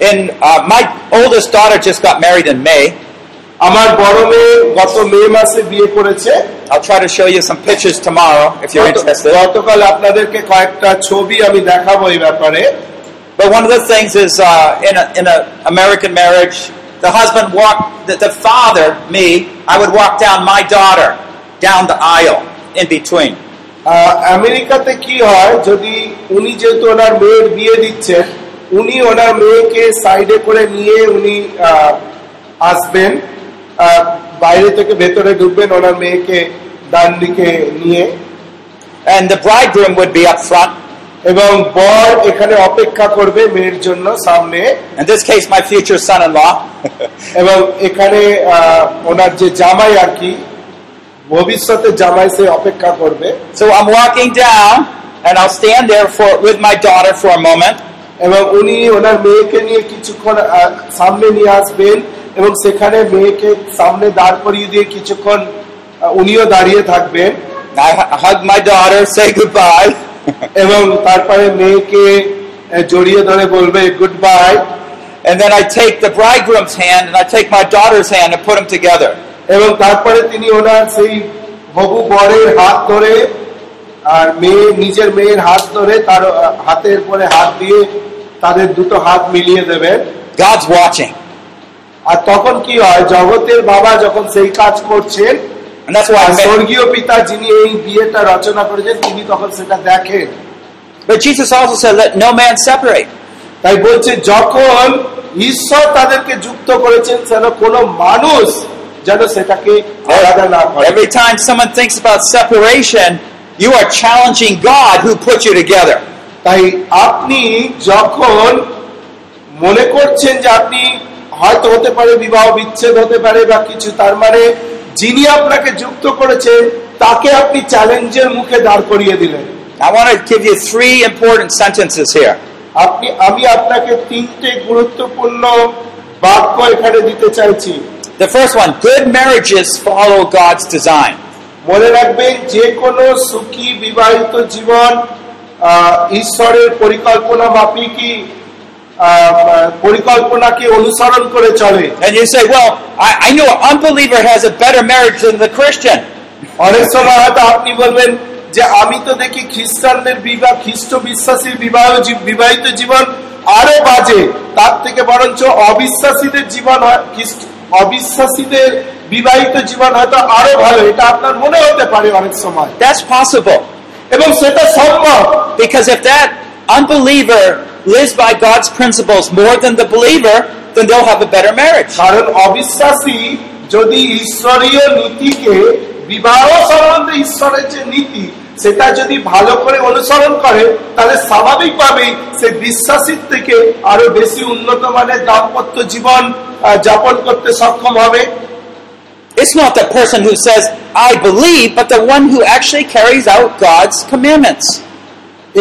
And uh, my oldest daughter just got married in May. আমার বড় মেয়ে গত মে মাসে বিয়ে করেছে I'll try to show you some pictures tomorrow if you're গত- interested. গতকাল আপনাদেরকে কয়েকটা ছবি আমি দেখাবো এই ব্যাপারে But one of the things is uh, in a in a American marriage, the husband walked, the, the father, me, I would walk down my daughter down the aisle in between. আহ, আমেরিকাতে কি হয় যদি উনি যেহেতু ওনার মেয়ের বিয়ে দিচ্ছেন উনি ওনার মেয়েকে সাইডে করে নিয়ে উনি আহ, আসবেন আহ, বাইরে থেকে ভেতরে ঢুকবেন ওনার মেয়েকে ডান দিকে নিয়ে And the bridegroom would be up front. এবং বর এখানে অপেক্ষা করবে মেয়ের জন্য সামনে In this case, my future son-in-law. এবং এখানে ওনার যে জামাই আর কি ভবিষ্যতে জামাই সে অপেক্ষা করবে so I'm walking down, and I'll stand there for with my daughter for a moment. এবং উনি ওনার মেয়েকে নিয়ে কিছুক্ষণ সামনে নিয়ে আসবেন এবং সেখানে মেয়েকে সামনে দাঁড় করিয়ে দিয়ে কিছুক্ষণ উনিও দাঁড়িয়ে থাকবেন I hu- hug my daughter, say goodbye, এবং তারপরে মেয়েকে জড়িয়ে ধরে বলবে good bye and then I take the bridegroom's hand and I take my daughter's hand and put them together. এবং তারপরে তিনি ওনার সেই হবু বরের হাত ধরে আর মেয়ে নিজের মেয়ের হাত ধরে তার হাতের পরে হাত দিয়ে তাদের দুটো হাত মিলিয়ে দেবেন God's watching, আর তখন কি হয়? জগতের বাবা যখন সেই কাজ করছেন and that's why স্বর্গীয় পিতা যিনি এই বিয়েটা রচনা করেছেন তিনি তখন সেটা দেখেন But Jesus also said, "Let no man separate." তাই বলছে যখন ঈশ্বর তাদেরকে যুক্ত করেছেন যেন কোনো মানুষ যেন সেটাকে আলাদা না করে Every time someone thinks about separation, you are challenging God who put you together. তাই আপনি যখন মনে করছেন যে আপনি হয়তো হতে পারে বিবাহ বিচ্ছেদ হতে পারে বা কিছু তার মানে যিনি আপনাকে যুক্ত করেছেন তাকে আপনি চ্যালেঞ্জের মুখে দাঁড় করিয়ে দিলেন I want to give you three important sentences here. আপনি আমি আপনাকে তিনটে গুরুত্বপূর্ণ বাক্য এখানে দিতে চাইছি The first one good marriages follow God's design. মনে রাখবেন যে কোনো সুখী বিবাহিত জীবন ঈশ্বরের পরিকল্পনা মাফিকই পরিকল্পনাকে অনুসরণ করে চলে? And you say, Well, I, I know an unbeliever has a better marriage than the Christian. অনেক সময় হয়তো আপনি বলবেন যে আমি তো দেখি খ্রিস্টানদের বিবাহ খ্রিস্ট বিশ্বাসীর বিবাহ বিবাহিত জীবন আরও বাজে। তার থেকে বরঞ্চ অবিশ্বাসীদের জীবন অবিশ্বাসীদের বিবাহিত জীবন হয়তো আরও ভালো। এটা আপনার মনে হতে পারে অনেক সময়। That's possible. এবং সেটা সম্ভব। Because if that unbeliever lives by God's principles more than the believer, then they'll have a better marriage. কারণ অবিশ্বাসী যদি ঈশ্বরীয় নীতিকে বিবাহ সম্বন্ধে ঈশ্বরের যে নীতি সেটা যদি ভালো করে অনুসরণ করে তাহলে স্বাভাবিকভাবেই সে বিশ্বাসীর থেকে আরো বেশি উন্নত মানের দাম্পত্য জীবন আহ, যাপন করতে সক্ষম হবে It's not the person who says, I believe, but the one who actually carries out God's commandments.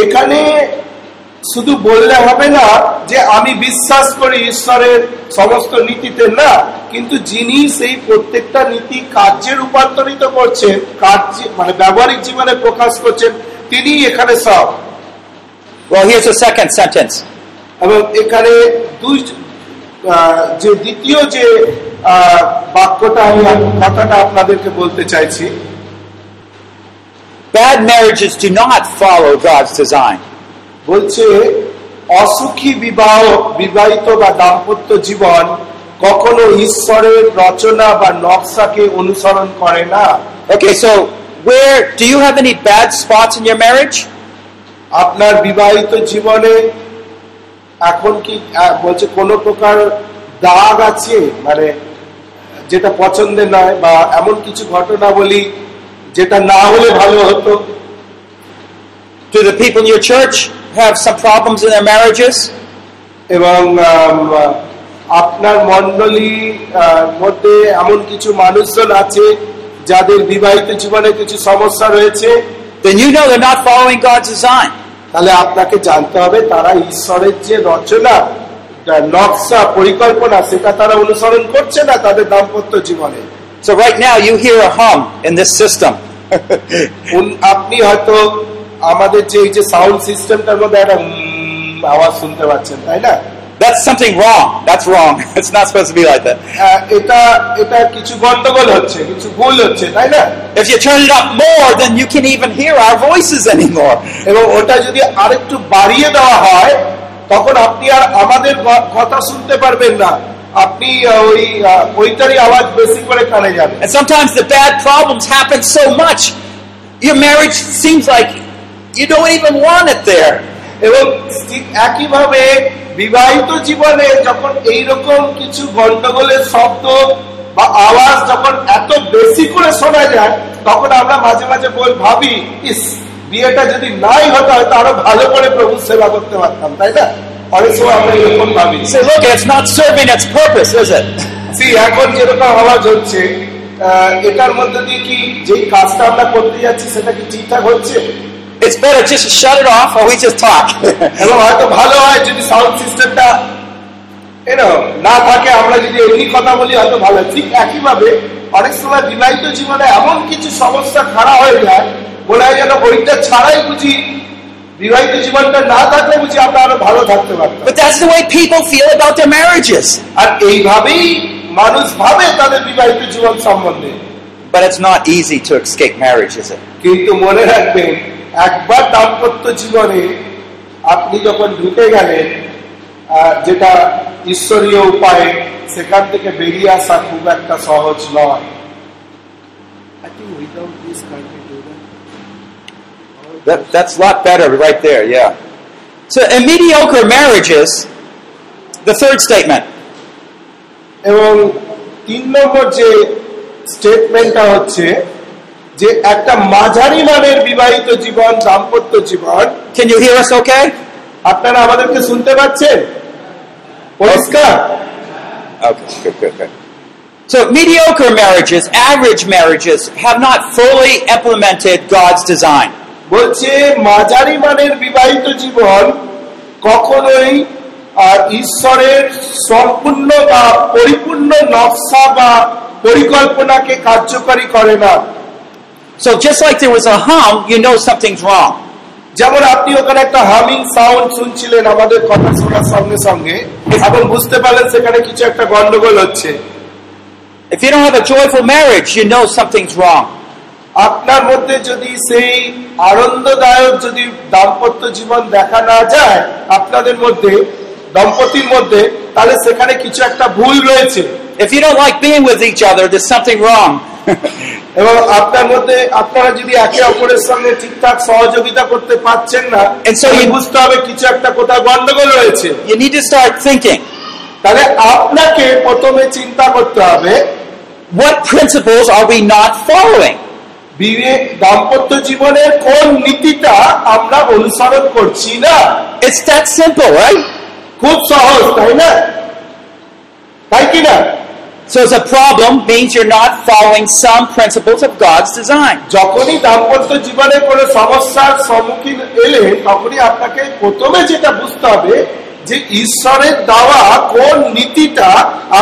এখানে শুধু বললে হবে না যে আমি বিশ্বাস করি ঈশ্বরের সমস্ত নীতিতে না কিন্তু যিনি সেই প্রত্যেকটা নীতি কার্যে রূপান্তরিত করছেন কার্যে মানে ব্যবহারিক জীবনে প্রকাশ করছেন তিনি এখানে সব Well, here's the second sentence. এবং এখানে দুই যে দ্বিতীয় যে বাক্যটা আমি কথাটা আপনাদেরকে বলতে চাইছি Bad marriages do not follow God's design. বলছে অসুখী বিবাহ বিবাহিত বা দাম্পত্য জীবন কখনো ঈশ্বরের রচনা বা নকশাকে অনুসরণ করে না? Okay, so where do you have any bad spots in your marriage? আপনার বিবাহিত জীবনে এখন কি বলছে কোনো প্রকার দাগ আছে? মানে যেটা পছন্দের নয় বা এমন কিছু ঘটনা বলি যেটা না হলে ভালো হতো? Do the people in your church have some problems in their marriages? এবং আপনার মন্ডলী মধ্যে এমন কিছু মানুষজন আছে যাদের বিবাহিত জীবনে কিছু সমস্যা রয়েছে Then you know they're not following God's design. তাহলে আপনাকে জানতে হবে তারা ঈশ্বরের যে রচনা নকশা পরিকল্পনা সেটা তারা অনুসরণ করছে না তাদের দাম্পত্য জীবনে So right now you hear a hum in this system. আপনি হয়তো আমাদের যে এই যে সাউন্ড সিস্টেমটার মধ্যে একটা আওয়াজ শুনতে পাচ্ছেন তাই না That's something wrong. That's wrong. It's not supposed to be like that. এটা এটা কিছু গন্ডগোল হচ্ছে কিছু ভুল হচ্ছে তাই না If you turn it up more, then you can even hear our voices anymore. এবং ওটা যদি আরেকটু বাড়িয়ে দেওয়া হয় তখন আপনি আর আমাদের কথা শুনতে পারবেন না আপনি ওই ওইটারই আওয়াজ বেশি করে কানে যাবে And sometimes the bad problems happen so much, your marriage seems like you don't even want it there. এবং একইভাবে বিবাহিত জীবনে যখন এইরকম কিছু গন্ডগোলের শব্দ বা আওয়াজ যখন এত বেশি করে শোনা যায় তখন আমরা মাঝে মাঝে বল ভাবি ইস বিয়েটা যদি নাই হতো হয়তো আরও ভালো করে প্রভু সেবা করতে পারতাম তাই না অনেক সময় আমরা এরকম ভাবি look, it's not serving its purpose, is it? See, এখন যেরকম আওয়াজ হচ্ছে আহ, এটার মধ্যে দিয়ে কি যেই কাজটা আমরা করতে যাচ্ছি সেটা কি ঠিকঠাক হচ্ছে It's better just to shut it off or we just talk. এবং হয়তো ভালো হয় যদি সাউন্ড সিস্টেমটা এনো না থাকে আমরা যদি এমনি কথা বলি হয়তো ভালো হয়। ঠিক একইভাবে অনেক সময় বিবাহিত জীবনে এমন কিছু সমস্যা খারাপ হয়ে যায় বলে হয় যেন ওইটা ছাড়াই বুঝি বিবাহিত জীবনটা না থাকলে বুঝি আমরা আরো ভালো থাকতে পারতাম but that's the way people feel about their marriages. আর এইভাবেই মানুষ ভাবে তাদের বিবাহিত জীবন সম্বন্ধে But it's not easy to escape marriage, is it? কিন্তু মনে রাখবেন একবার দাম্পত্য জীবনে আপনি যখন ঢুকে গেলেন আহ, যেটা ঈশ্বরীয় উপায়ে সেখান থেকে বেরিয়ে আসা খুব একটা সহজ নয় I think without this, can't we do that? That, that's a lot better right there, yeah. So, in mediocre marriages, the third statement, এবং তিন নম্বর যে স্টেটমেন্টটা হচ্ছে যে একটা মাঝারি মানের বিবাহিত জীবন দাম্পত্য জীবন can you hear us okay? আপনারা আমাদেরকে শুনতে পাচ্ছেন পরিষ্কার. So, mediocre marriages, average marriages, have not fully implemented God's design. বলছে মাঝারি মানের বিবাহিত জীবন কখনোই আর ঈশ্বরের সম্পূর্ণ বা পরিপূর্ণ নকশা বা পরিকল্পনাকে কার্যকরী করে না So, just like there was a hum, you know something's wrong. যেমন আপনি ওখানে একটা হামিং সাউন্ড শুনছিলেন আমাদের কথা শোনার সঙ্গে সঙ্গে এবং বুঝতে পারলেন সেখানে কিছু একটা গন্ডগোল হচ্ছে If you don't have a joyful marriage, you know something's wrong. আপনার মধ্যে যদি সেই আনন্দদায়ক যদি দাম্পত্য জীবন দেখা না যায় আপনাদের মধ্যে দম্পতির মধ্যে তাহলে সেখানে কিছু একটা ভুল রয়েছে If you don't like being with each other, there's something wrong. এবং আপনার মধ্যে আপনারা যদি একে অপরের সঙ্গে ঠিকঠাক সহযোগিতা করতে পারছেন না বুঝতে হবে কিছু একটা কোথাও গন্ডগোল রয়েছে। You need to start thinking. তাহলে আপনাকে প্রথমে চিন্তা করতে হবে what principles are we not following? বিয়ে দাম্পত্য জীবনের কোন নীতিটা আমরা অনুসরণ করছি না? It's that simple, right? খুব সহজ তাই না? তাই কি না? So, it's a problem means you're not following some principles of God's design. যখনই দাম্পত্য জীবনে কোনো সমস্যার সম্মুখীন এলে তখনই আপনাকে প্রথমে যেটা বুঝতে হবে যে ঈশ্বরের দেওয়া কোন নীতিটা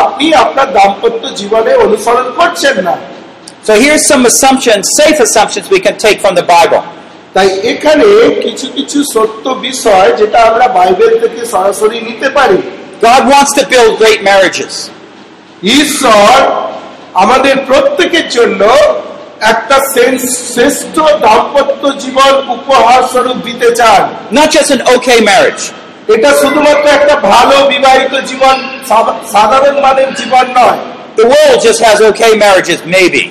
আপনি আপনার দাম্পত্য জীবনে অনুসরণ করছেন না So, here's some assumptions, safe assumptions we can take from the Bible. তাই এখানে কিছু কিছু সত্য বিষয় যেটা আমরা বাইবেল থেকে সরাসরি নিতে পারি God wants to build great marriages. ঈশ্বর আমাদের প্রত্যেকের জন্য একটা শ্রেষ্ঠ- দাম্পত্য জীবন উপহার স্বরূপ দিতে চান Not just an okay marriage. এটা শুধুমাত্র একটা ভালো বিবাহিত জীবন সাধারণ মানের জীবন নয় The world just has okay marriages, maybe.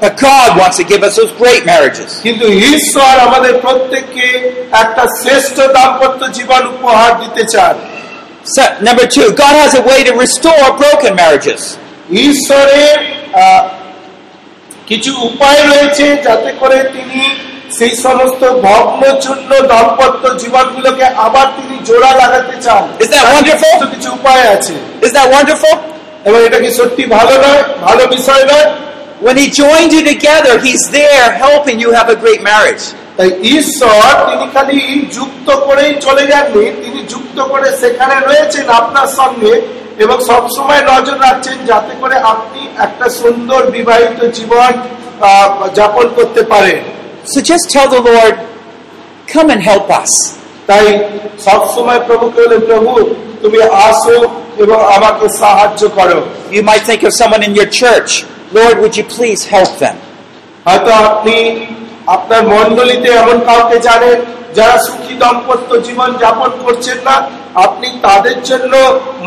But God wants to give us those great marriages. কিন্তু ঈশ্বর আমাদের প্রত্যেককে একটা শ্রেষ্ঠ দাম্পত্য জীবন উপহার দিতে চান So, number two, God has a way to restore broken marriages. ঈশ্বরের আহ, কিছু উপায় রয়েছে যাতে করে তিনি সেই সমস্ত ভগ্নচূর্ণ দাম্পত্য জীবনগুলোকে আবার তিনি জোড়া লাগাতে চান Is that wonderful? কিছু কিছু উপায় আছে Isn't that wonderful? এবং এটা কি সত্যি ভালো নয় ভালো বিষয় নয় When He joined you together, He's there helping you have a great marriage. তাই ঈশ্বর তিনি খালি যুক্ত করেই চলে যাননি তিনি যুক্ত করে সেখানে রয়েছেন আপনার সঙ্গে এবং সবসময় নজর রাখছেন যাতে করে আপনি একটা সুন্দর বিবাহিত জীবন যাপন করতে পারেন So just tell the Lord, come and help us. তাই সবসময় প্রভুকে বলে প্রভু তুমি আসো এবং আমাকে সাহায্য করো You might think of someone in your church. Lord, would you please help them? হয়তো আপনি আপনার মন্ডলীতে এমন কাউকে জানেন যারা সুখী দাম্পত্য জীবন যাপন করছেন না? আপনি তাদের জন্য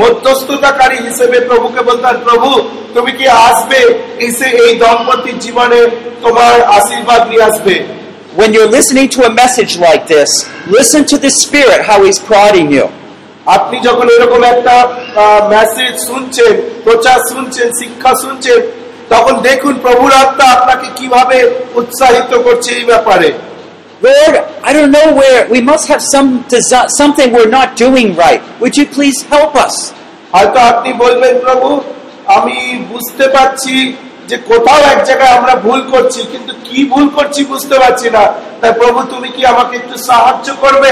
মধ্যস্থতাকারী হিসেবে প্রভুকে বলতেন প্রভু তুমি কি আসবে? এসে এই দম্পতির জীবনে তোমার আশীর্বাদ নিয়ে আসবে। When you're listening to a message like this, listen to the Spirit, how He's prodding you. আপনি যখন এরকম একটা মেসেজ শুনছেন প্রচার শুনছেন শিক্ষা শুনছেন তখন দেখুন প্রভুর আত্মা আপনাকে কীভাবে উৎসাহিত করছে এই ব্যাপারে Lord, I don't know where, we must have some desi- something we're not doing right. Would you please help us? হয়তো আপনি বলবেন প্রভু আমি বুঝতে পারছি যে কোথাও এক জায়গায় আমরা ভুল করছি কিন্তু কি ভুল করছি বুঝতে পারছি না তাই প্রভু তুমি কি আমাকে একটু সাহায্য করবে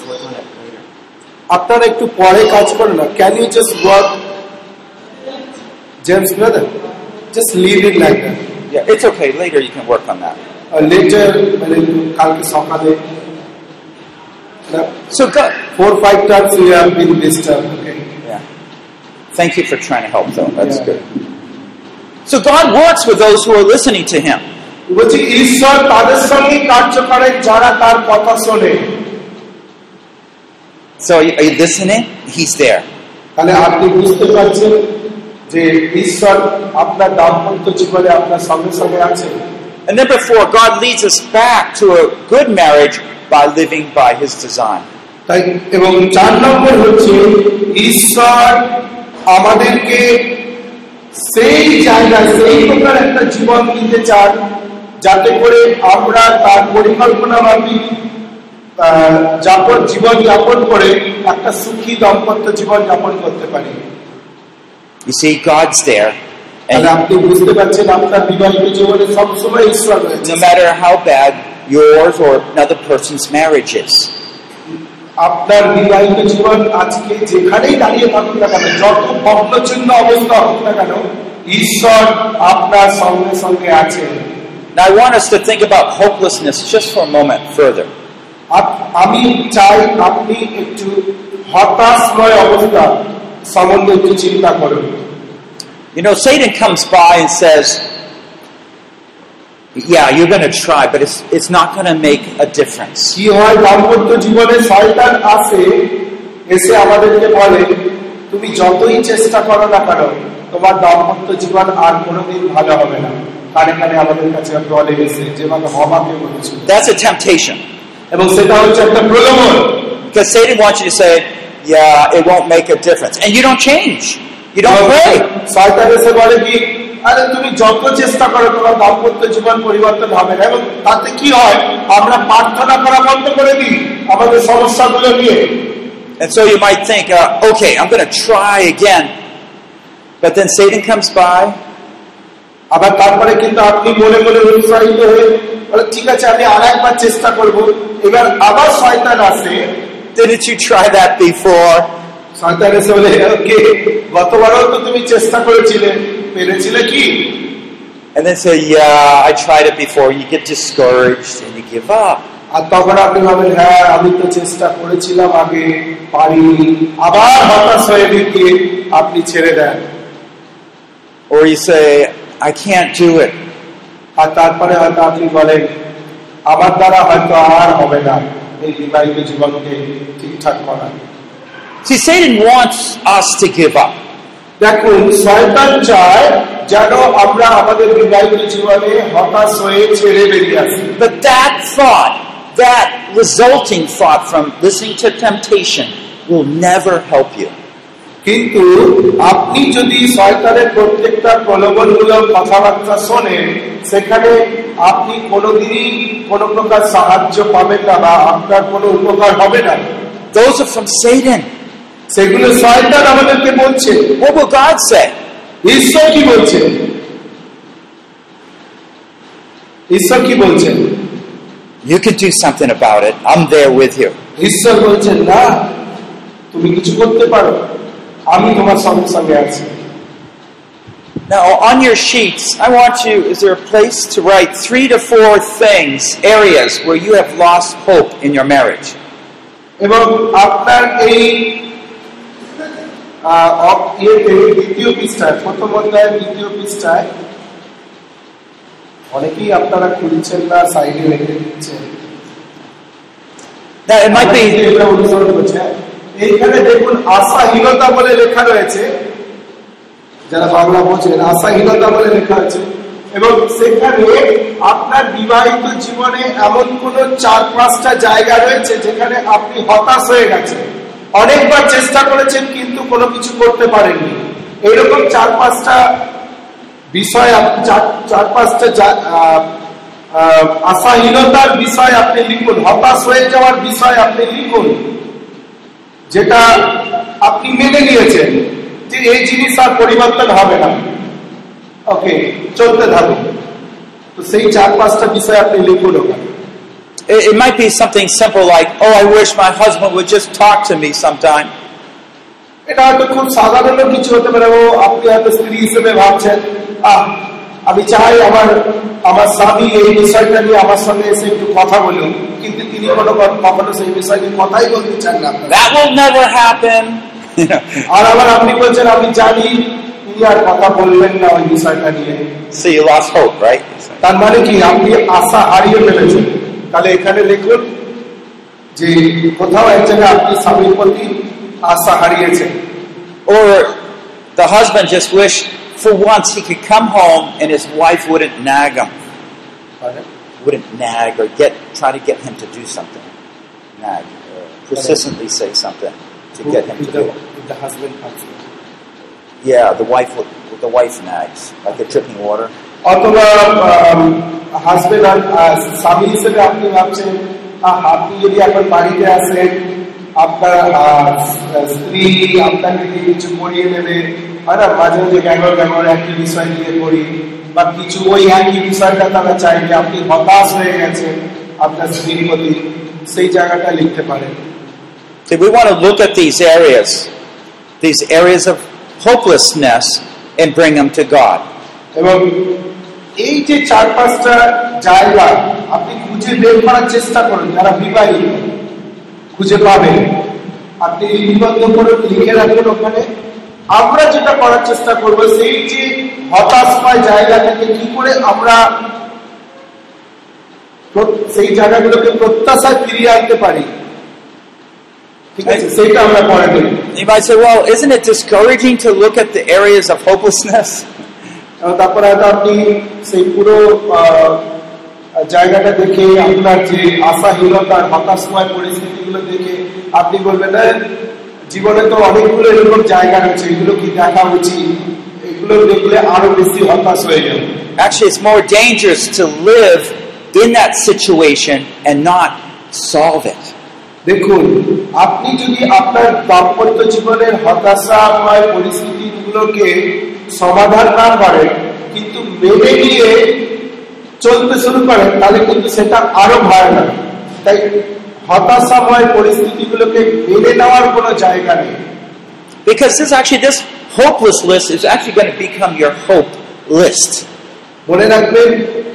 আপনারা একটু পরে কাজ করুন না can you just work James brother just leave it like that Yeah, it's okay. Later, you can work on that. Later মানে কালকে সকালে So, God, four five times you have been disturb okay yeah. Thank you for trying to help, though. That's Yeah. good. So, God works with those who are listening to Him. বলছি ঈশ্বর তাদের সঙ্গে কার্য করেন যারা তার কথা শোনে So, are you, are you listening? He's there. তাহলে আপনি বুঝতে পারছেন যে ঈশ্বর আপনার দাম্পত্য জীবনে আপনার সঙ্গে সঙ্গে আছে And number four, God leads us back to a good marriage by living by His design. তাই এবং চার নম্বর হচ্ছে ঈশ্বর আমাদেরকে সেই জায়গায় সেই প্রকার একটা জীবন দিতে চান যাতে করে আমরা তার পরিকল্পনা মাফিক আহ, যাপন জীবন যাপন করে একটা সুখী দাম্পত্য জীবন যাপন করতে পারি You see, God's there. তাহলে And আপনি বুঝতে পারছেন আপনার বিবাহিত জীবনে সবসময় ঈশ্বর রয়েছে no matter how bad yours or another person's marriage is, আপনার বিবাহিত জীবন আজকে যেখানেই দাঁড়িয়ে থাকুক না কেন যত ভগ্নচিহ্ন অবস্থা হোক না কেন ঈশ্বর আপনার সঙ্গে সঙ্গে আছেন Now, I want us to think about hopelessness just for a moment further. আমি চাই আপনি একটু হতাশময় অবস্থা সম্বন্ধে একটু চিন্তা করুন You know, Satan comes by and says, Yeah, you're going to try, but it's, it's not going to make a difference. কি হয় দাম্পত্য জীবনে শয়তান আসে এসে আমাদেরকে বলে তুমি যতই চেষ্টা করো না কেন তোমার দাম্পত্য জীবন আর কোনোদিন ভালো হবে না কানে কানে আমাদের কাছে বলে এসে যেভাবে হবাকে বলেছিল That's a temptation. এবং সেটা হচ্ছে একটা প্রলোভন Because Satan wants you to say, Yeah, it won't make a difference. And you don't change. You don't pray. শয়তান এসে বলে কি আরে তুমি যত চেষ্টা করো তোমার দাম্পত্য জীবন পরিবর্তন হবে না এবং তাতে কি হয় আমরা প্রার্থনা করা বন্ধ করে দিই আমাদের সমস্যাগুলো নিয়ে And so you might think, uh, Okay, I'm going to try again. But then Satan comes by আবার তারপরে কিন্তু আপনি মনে মনে উৎসাহিত হয়ে বলে ঠিক আছে আমি আর একবার চেষ্টা করব এবার আবার শয়তান আসে Didn't you try that before? শয়তান এসে বলে ওকে গতবারও তো তুমি চেষ্টা করেছিলে পেরেছিলে কি And then say, Yeah, I tried it before. You get discouraged and you give up. আর তখন আপনি ভাবেন হ্যাঁ আমি তো চেষ্টা করেছিলাম আগে পারিনি আবার হতাশ হয়ে গিয়ে আপনি ছেড়ে দেন Or you say, I can't do it. আর তারপরে হয়তো আপনি বলেন আমার দ্বারা হয়তো আর হবে না এই বিবাহিত জীবনকে ঠিকঠাক করা See, Satan wants us to give up. দেখুন শয়তান চায় যেন আমরা আমাদের বিবাহিত জীবনে হতাশ হয়ে ছেড়ে বেরিয়ে আসি But that thought, that resulting thought from listening to temptation, will never help you. কিন্তু আপনি যদি শয়তানের প্রত্যেকটা প্রলোভনমূলক কথাবার্তা শোনেন সেখানে আপনি কোনোদিনই কোনো প্রকার সাহায্য পাবেন না বা আপনার কোনো উপকার হবে না Those are from Satan. সেগুলো শয়তান আমাদেরকে বলছে What will God say? ঈশ্বর কি বলছেন ঈশ্বর কি বলছেন You can do something about it. I'm there with you. ঈশ্বর বলছেন না তুমি কিছু করতে পারো আমি তোমার সঙ্গে সঙ্গে আছি Now, on your sheets, I want you, is there a place to write three to four things, areas where you have lost hope in your marriage? এবং আপনার এই আহ, অ- ইয়েতে দ্বিতীয় পৃষ্ঠায় প্রথম অধ্যায়ের দ্বিতীয় পৃষ্ঠায় অনেকেই আপনারা খুলছেন না সাইডে রেখে দিচ্ছেন Now, it might be, এটা অনুসরণ করছে এইখানে দেখুন আশাহীনতা বলে লেখা রয়েছে। যারা বাংলা বোঝেন আশাহীনতা বলে লেখা আছে এবং সেখানে আপনার বিবাহিত জীবনে এমন কোন চার পাঁচটা জায়গা রয়েছে যেখানে আপনি হতাশ হয়ে গেছেন। অনেকবার চেষ্টা করেছেন, কিন্তু কোনো কিছু করতে পারেননি। এরকম চার পাঁচটা বিষয় আপনি, চার- পাঁচটা আশাহীনতার বিষয় আপনি লিখুন, হতাশ হয়ে যাওয়ার বিষয় আপনি লিখুন। যেটা আপনি মেনে নিয়েছেন যে এই জিনিস আর পরিবর্তন হবে না। ওকে চলতে থাকুন। তো সেই চার পাঁচটা বিষয় আপনি লিখুন ওখানে। It, might be something simple like, oh, I wish my husband would just talk to me sometime. এটা হয়তো খুব সাধারণ কিছু হতে পারে। ও আপনি হয়তো স্ত্রী হিসেবে ভাবছেন আহ আমি চাই আমার আমার স্বামী এই বিষয়টা নিয়ে আমার সঙ্গে এসে একটু কথা বলুন কিন্তু তিনি কোনো কখনো সেই বিষয় নিয়ে কথাই বলতে চান না আপনার। That will never happen. আর আবার আপনি বলছেন আমি জানি তিনি আর কথা বলবেন না ওই বিষয়টা নিয়ে। So you lost hope, right? তার মানে কি আপনি আশা হারিয়ে ফেলেছেন। তাহলে এখানে লিখুন যে কোথাও এক জায়গায় আপনি স্বামীর প্রতি আশা হারিয়েছেন। Or the husband just wished for once he could come home and his wife wouldn't nag him, wouldn't nag or get try to get him to do something. Nag, or persistently say something to get him to do it. Yeah, the wife would, the wife nags like a dripping water. অথবা husband স্বামী হিসেবে আপনি ভাবছেন আহ, আপনি যদি এখন বাড়িতে আসেন আপনার আহ, স্ত্রী আপনাকে দিয়ে কিছু করিয়ে নেবে হয় না মাঝে মাঝে একই বিষয় নিয়ে করি বা কিছু ওই একই বিষয়টা তারা চাইবে আপনি হতাশ হয়ে গেছেন আপনার স্ত্রীর প্রতি সেই জায়গাটা লিখতে পারেন See, we want to look at these areas, these areas of hopelessness, and bring them to God. এবং এই যে চার পাঁচটা জায়গা আপনি খুঁজে বের করার চেষ্টা করুন যারা বিবাহিত খুঁজে পাবেন। আপনি লিপিবদ্ধ করুন লিখে রাখুন ওখানে। আমরা যেটা করার চেষ্টা করব সেই যে হতাশ পায় জায়গা থেকে কি করে আমরা সেই জায়গাগুলোকে প্রত্যাশায় ফিরিয়ে আনতে পারি You might say, well, isn't it discouraging to look at the areas of hopelessness? এবং তারপরে হয়তো আপনি সেই পুরো আহ, জায়গাটা দেখে আপনার যে আশাহীনতা হতাশময় পরিস্থিতিগুলো দেখে আপনি বলবেন "না, জীবনে তো অনেকগুলো এরকম জায়গা রয়েছে এগুলো কি দেখা উচিত? এগুলো দেখলে আরও বেশি হতাশ হয়ে যাবে। Actually, it's more dangerous to live in that situation and not solve it. দেখুন আপনি যদি আপনার দাম্পত্য জীবনের হতাশাময় পরিস্থিতিগুলোকে সমাধান না করেন কিন্তু মেনে নিয়ে চলতে শুরু করেন তাহলে কিন্তু সেটা আরও ভয়ানক। তাই হতাশাময় পরিস্থিতিগুলোকে মেনে নেওয়ার কোনো জায়গা নেই Because this actually, this hopeless list is actually going to become your hope list. মনে রাখবেন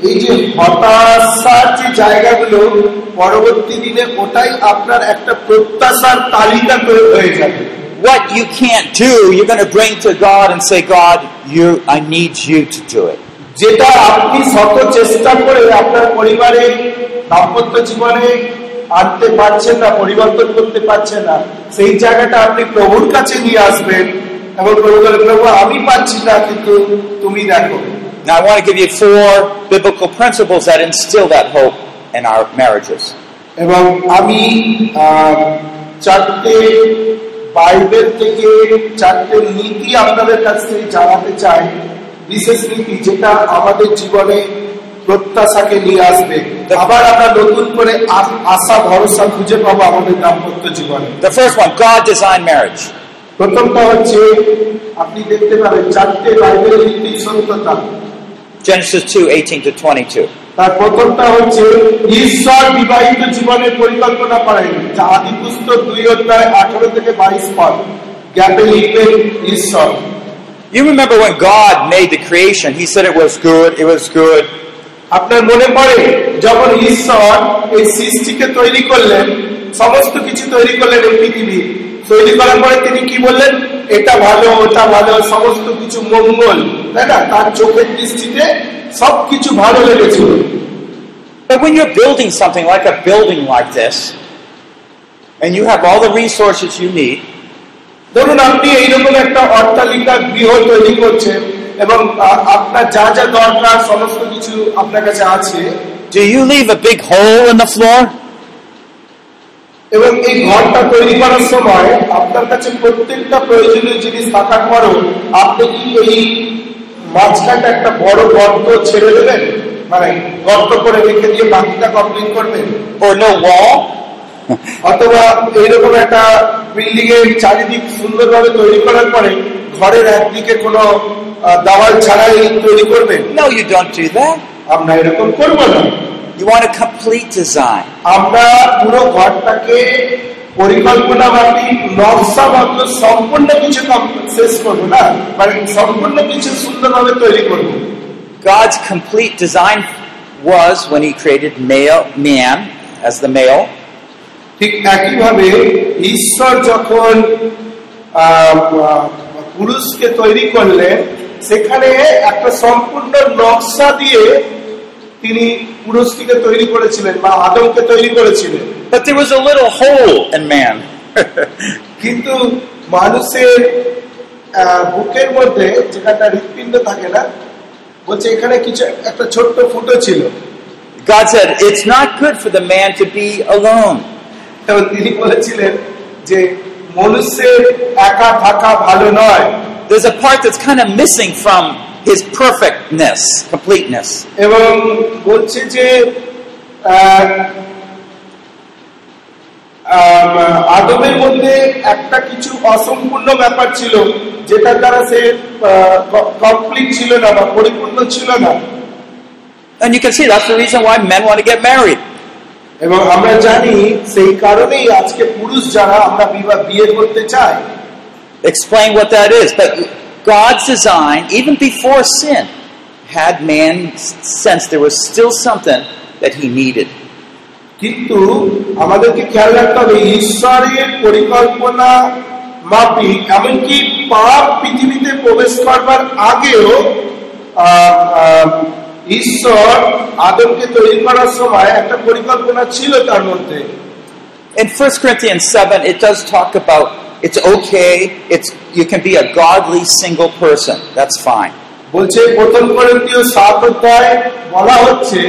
এই যে হতাশার যে জায়গাগুলো পরবর্তী দিনে ওটাই আপনার একটা প্রত্যাশার তালিকা করে হয়ে যাবে What you can't do, you're going to bring to God and say, God, you, I need you to do it. যেটা আপনি শত চেষ্টা করে আপনার পরিবারে দাম্পত্য জীবনে আনতে পারছেন না পরিবর্তন করতে পারছেন না। সেই জায়গাটা আপনি প্রভুর কাছে নিয়ে আসবেন এবং প্রভু বলে প্রভু আমি পাচ্ছি না কিন্তু তুমি দেখো। Now, I want to give you four biblical principles that instill that hope in our marriages. এবং আমি চারটে বাইবেল থেকে চারটে নীতি আপনাদের কাছ থেকে জানাতে চাই। বিশেষ নীতি যেটা আমাদের জীবনে প্রত্যাশাকে নিয়ে আসবে আবার আমরা নতুন করে আ- আশা ভরসা খুঁজে পাবো আমাদের দাম্পত্য জীবনে The first one God designed marriage. প্রথমটা হচ্ছে আপনি দেখতে পাবেন চারটে বাইবেল নীতি সত্যতা Genesis 2 18 to 22. তার প্রথমটা হচ্ছে ঈশ্বর বিবাহিত জীবনের পরিকল্পনা করেন যা আদি পুস্তক দুই অধ্যায় আঠারো থেকে বাইশ পদ গ্যাপে লিখবেন ঈশ্বর You remember when God made the creation, He said it was good, it was good. আপনার মনে পড়ে যখন ঈশ্বর এই সৃষ্টিকে তৈরি করলেন সমস্ত কিছু তৈরি করলেন এই পৃথিবী। তৈরি করার পরে তিনি কি বললেন? এটা ভালো ওটা ভালো সমস্ত কিছু মঙ্গল। তাই না? তার চোখের দৃষ্টিতে সবকিছু ভালো লেগেছিল But when you're building something like a building like this, and you have all the resources you need, ধরুন আপনি এইরকম একটা অট্টালিকা গৃহ তৈরি করছেন। এবং আপনার যা যা দরকার সমস্ত কিছু আপনার কাছে আছে do you leave a big hole in the floor? এবং এই ঘরটা তৈরি করার সময় আপনার কাছে প্রত্যেকটা প্রয়োজনীয় জিনিস থাকার পরও আপনি কি এই মাঝখানটা একটা বড় গর্ত ছেড়ে দেবেন মানে গর্ত করে রেখে দিয়ে বাকিটা কমপ্লিট করবেন Or no wall? অথবা এইরকম একটা বিল্ডিং এর চারিদিক সুন্দরভাবে তৈরি করার পরে ঘরের একদিকে কোনো দেওয়াল ছাড়াই তৈরি করবেন No, you don't do that. আমরা এরকম করব না You want a complete design. আমরা পুরো ঘরটাকে পরিকল্পনা মাফিক নকশা মাত্র সম্পূর্ণ কিছু কম- শেষ করবো না মানে সম্পূর্ণ কিছু সুন্দরভাবে তৈরি করবো God's complete design was when He created male, man as the male, ঠিক একইভাবে ঈশ্বর যখন আহ, আহ, পুরুষকে তৈরি করলেন সেখানে একটা সম্পূর্ণ নকশা দিয়ে তিনি পুরুষটিকে তৈরি করেছিলেন বা আদমকে তৈরি করেছিলেন but there was a little hole in man. কিন্তু মানুষের বুকের মধ্যে যেখানটা হৃৎপিণ্ড থাকে না বলছে এখানে কিছু একটা ছোট্ট ফুটো ছিল God said, It's not good for the man to be alone. তিনি বলেছিলেন যে মনুষ্যের একা থাকা ভালো নয় There's a part that's kind of missing from his perfectness, completeness. এবং বলছে যে আহ, আম, আদমের মধ্যে একটা কিছু অসম্পূর্ণ ব্যাপার ছিল যেটার দ্বারা সে কমপ্লিট ছিল না বা পরিপূর্ণ ছিল না And you can see that's the reason why men want to get married. এবং আমরা জানি সেই কারণেই আজকে পুরুষ যারা আমরা বিবাহ বিয়ে করতে চাই Explain what that is. But God's design, even before sin, had man sense there was still something that he needed. কিন্তু আমাদেরকে খেয়াল রাখতে হবে ঈশ্বরের পরিকল্পনা মাফিক এমনকি পাপ পৃথিবীতে প্রবেশ করবার আগেও আহ, আহ, ঈশ্বর আদমকে তৈরি করার সময় একটা পরিকল্পনা ছিল তার মধ্যে In 1 Corinthians 7, it does talk about it's okay, it's you can be a godly single person. That's fine. বলছে প্রথম করন্তীয় সাত অধ্যায় বলা হচ্ছে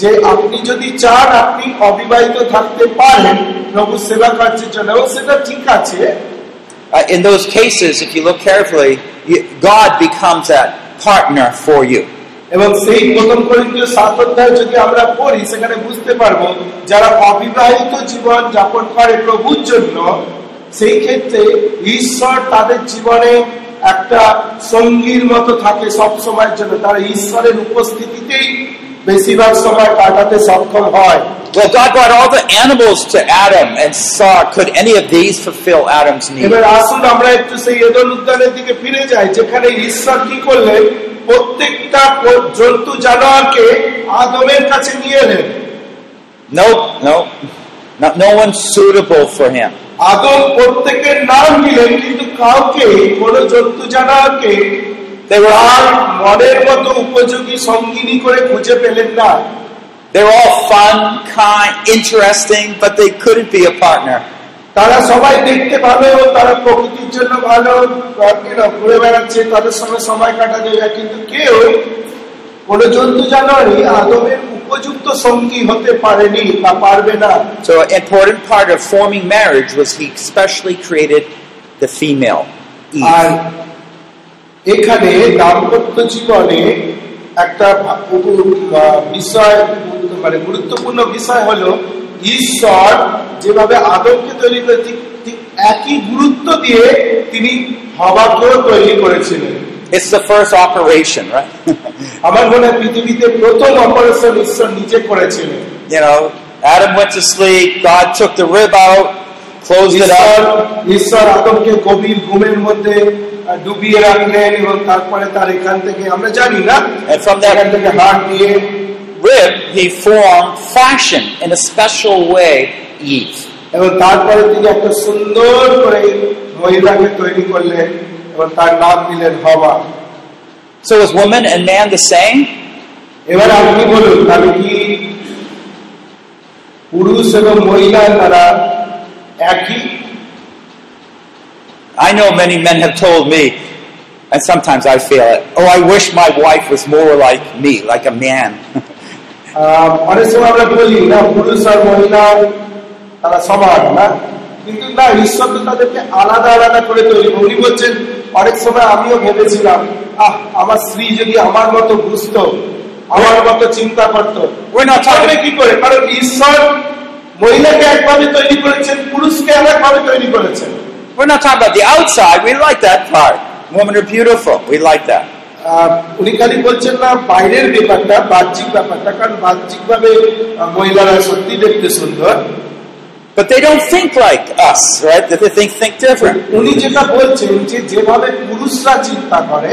যে আপনি যদি চান আপনি অবিবাহিত থাকতে পারেন প্রভু সেবা কার্যের জন্য এবং সেটা ঠিক আছে Uh, in those cases, if you look carefully, you, God becomes that partner for you. এবং সেই প্রথম করিন্দ্রীয় সাত অধ্যায় যদি আমরা পড়ি, সেখানে বুঝতে পারব যারা অবিবাহিত জীবন যাপন করে প্রভুর জন্য, সেই ক্ষেত্রে ঈশ্বর তাদের জীবনে একটা সঙ্গীর মতো থাকে সব সময়ের জন্য। তারা ঈশ্বরের উপস্থিতিতেই বেশিরভাগ সময় কাটাতে সক্ষম হয় Well, God brought all the animals to Adam and saw could any of these fulfill Adam's need. এবার আসুন আমরা একটু সেই এদন উদ্যানের দিকে ফিরে যাই যেখানে ঈশ্বর কি করলেন প্রত্যেকটা প- জন্তু জানোয়ারকে আদমের কাছে নিয়ে এলেন Nope, nope. No, no one suitable for him. আদম প্রত্যেকের নাম দিলেন কিন্তু কাউকে কোন জন্তু জানোয়ারকে They were তার all, মনের মতো উপযোগী সঙ্গিনী করে খুঁজে পেলেন না they were all fun, kind, interesting, but they couldn't be a partner. তারা সবাই দেখতে ভালো তারা প্রকৃতির জন্য ভালো you know, ঘুরে বেড়াচ্ছে তাদের সঙ্গে সময় কাটাতে যায় কিন্তু কেউ কোন জন্তু জানোয়ারই আদমের উপযুক্ত সঙ্গী হতে পারেনি বা পারবে না So an important part of forming marriage was he specially created the female, R Eve. এখানে দাম্পত্য জীবনে একটা বিষয় মানে গুরুত্বপূর্ণ বিষয় হলো ঈশ্বর যেভাবে আদমকে তৈরি করে ঠিক ঠিক একই গুরুত্ব দিয়ে তিনি হবাকেও তৈরি করেছিলেন। It's the first operation, right? আমার মনে হয় পৃথিবীতে প্রথম অপারেশন ঈশ্বর নিজে করেছিলেন। You know, Adam went to sleep, God took the rib out, closed it ঈশ্বর up, ঈশ্বর আদমকে গভীর ঘুমের মধ্যে আহ, ডুবিয়ে রাখলেন এবং তারপরে তার এখান থেকে আমরা জানি না And from that- এখান থেকে হাত দিয়ে rib, he formed, fashioned in a special way Eve. এবং তারপরে তিনি একটা সুন্দর করে মহিলাকে তৈরি করলেন এবং তার নাম দিলেন হওয়া So is woman and man the same? এবার আপনি বলুন তাহলে কি পুরুষ এবং মহিলা তারা একই I know many men have told me, and sometimes I feel it, oh, I wish my wife was more like me, like a man. অনেক সময় আমরা বলি না পুরুষ আর মহিলা তারা সমান না? কিন্তু না ঈশ্বর তো তাদেরকে আলাদা আলাদা করে তৈরি উনি বলছেন অনেক সময় আমিও ভেবেছিলাম আহ আমার স্ত্রী যদি আমার মতো বুঝতো আমার মতো চিন্তা করতো কি করে? কারণ ঈশ্বর মহিলাকে একভাবে তৈরি করেছেন পুরুষকে একভাবে তৈরি করেছেন। we're not talking about the outside. We like that part. Women are beautiful. We like that. আহ, উনি খালি বলছেন না বাইরের ব্যাপারটা বাহ্যিক ব্যাপারটা কারণ বাহ্যিক ভাবে মহিলারা সত্যি দেখতে সুন্দর But they don't think like us, right? They think, think different. উনি যেটা বলছেন যে যেভাবে পুরুষরা চিন্তা করে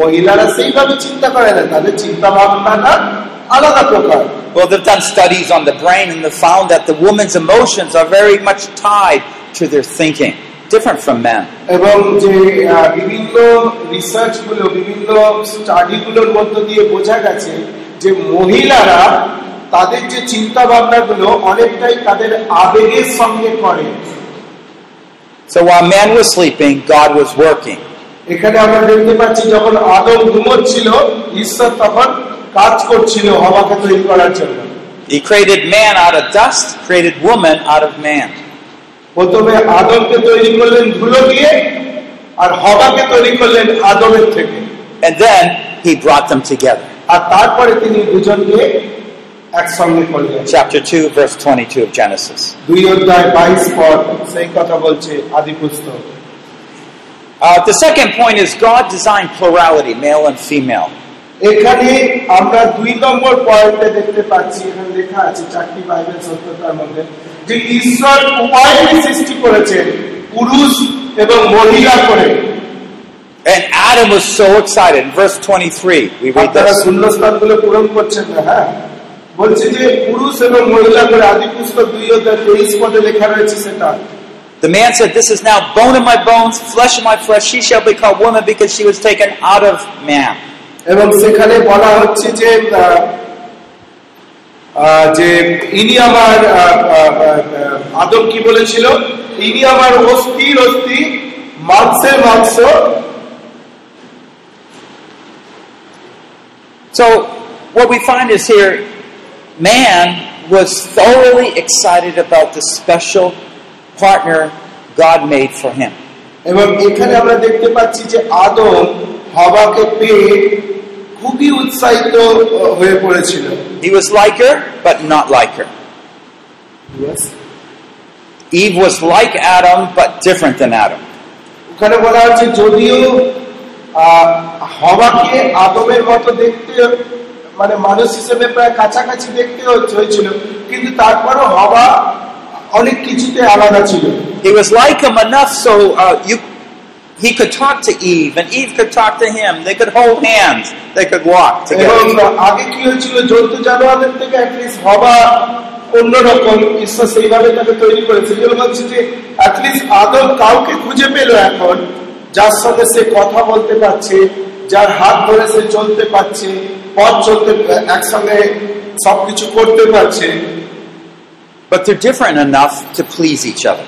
মহিলারা সেইভাবে চিন্তা করে না তাদের চিন্তা ভাবনাটা আলাদা প্রকার Well, they've done studies on the brain and they've found that the woman's emotions are very much tied to their thinking, different from men. এবং যে আহ, বিভিন্ন রিসার্চ গুলো বিভিন্ন স্টাডি গুলোর মধ্য দিয়ে বোঝা গেছে যে মহিলারা তাদের যে চিন্তা ভাবনা গুলো অনেকটাই তাদের আবেগের সঙ্গে করে So while man was sleeping, God was working. এখানে আমরা দেখতে পাচ্ছি যখন আদম ঘুমোচ্ছিল ঈশ্বর তখন কাজ করছিল হওয়াকে তৈরি করার জন্য He created man out of dust, created woman out of man. প্রথমে আদমকে তৈরি করলেন ধুলো দিয়ে আর হবাকে তৈরি করলেন আদমের থেকে And then he brought them together. আর তারপরে তিনি দুজনকে একসঙ্গে করলেন Chapter 2, verse 22 of Genesis. দুই অধ্যায় বাইশ পদ সেই কথা বলছে আদি পুস্তক Uh, the second point is God designed plurality, male and female. এখানে আমরা দুই নম্বর পয়েন্টে দেখতে পাচ্ছি এখানে লেখা আছে চারটি বাইবেল সত্যতার মধ্যে যে ঈশ্বর উভয়কে সৃষ্টি করেছেন পুরুষ এবং মহিলা করে And Adam was so excited. Verse 23, we read this. শূন্যস্থানগুলো পূরণ করছেন না হ্যাঁ বলছে যে পুরুষ এবং মহিলা করে আদি পুস্তক দুই অধ্যায় তেইশ পদে লেখা রয়েছে সেটা The man said, This is now bone of my bones, flesh of my flesh. She shall be called woman because she was taken out of man. এবং সেখানে বলা হচ্ছে যে আহ, আহ, যে ইনি আমার আহ, আহ, আহ, আদম কি বলেছিল ইনি আমার অস্থির অস্থি মাংসের মাংস So, what we find is here, man was thoroughly excited about the special partner God made for him. এবং এখানে আমরা দেখতে পাচ্ছি যে আদম হবাকে পেয়ে খুবই উৎসাহিত হয়ে পড়েছিল He was like her, but not like her. Eve was like Adam, but different than Adam. ওখানে বলা হচ্ছে যদিও হওয়াকে আদমের মতো দেখতে মানে মানুষ হিসেবে প্রায় কাছাকাছি দেখতে হয়েছিল কিন্তু তারপরও হওয়া অনেক কিছুতে আলাদা ছিল He was like him enough so uh, you, he could talk to Eve, and Eve could talk to him. They could hold hands. They could walk এবং together. আগে কি হয়েছিল জন্তু জানোয়ারের থেকে অ্যাটলিস্ট হওয়া অন্যরকম ঈশ্বর সেইভাবে তাকে তৈরি করেছে যেগুলো বলছে যে অ্যাটলিস্ট আদম কাউকে খুঁজে পেল এখন যার সঙ্গে সে কথা বলতে পারছে যার হাত ধরে সে চলতে পারছে পথ চলতে একসঙ্গে সবকিছু করতে পারছে But they're different enough to please each other.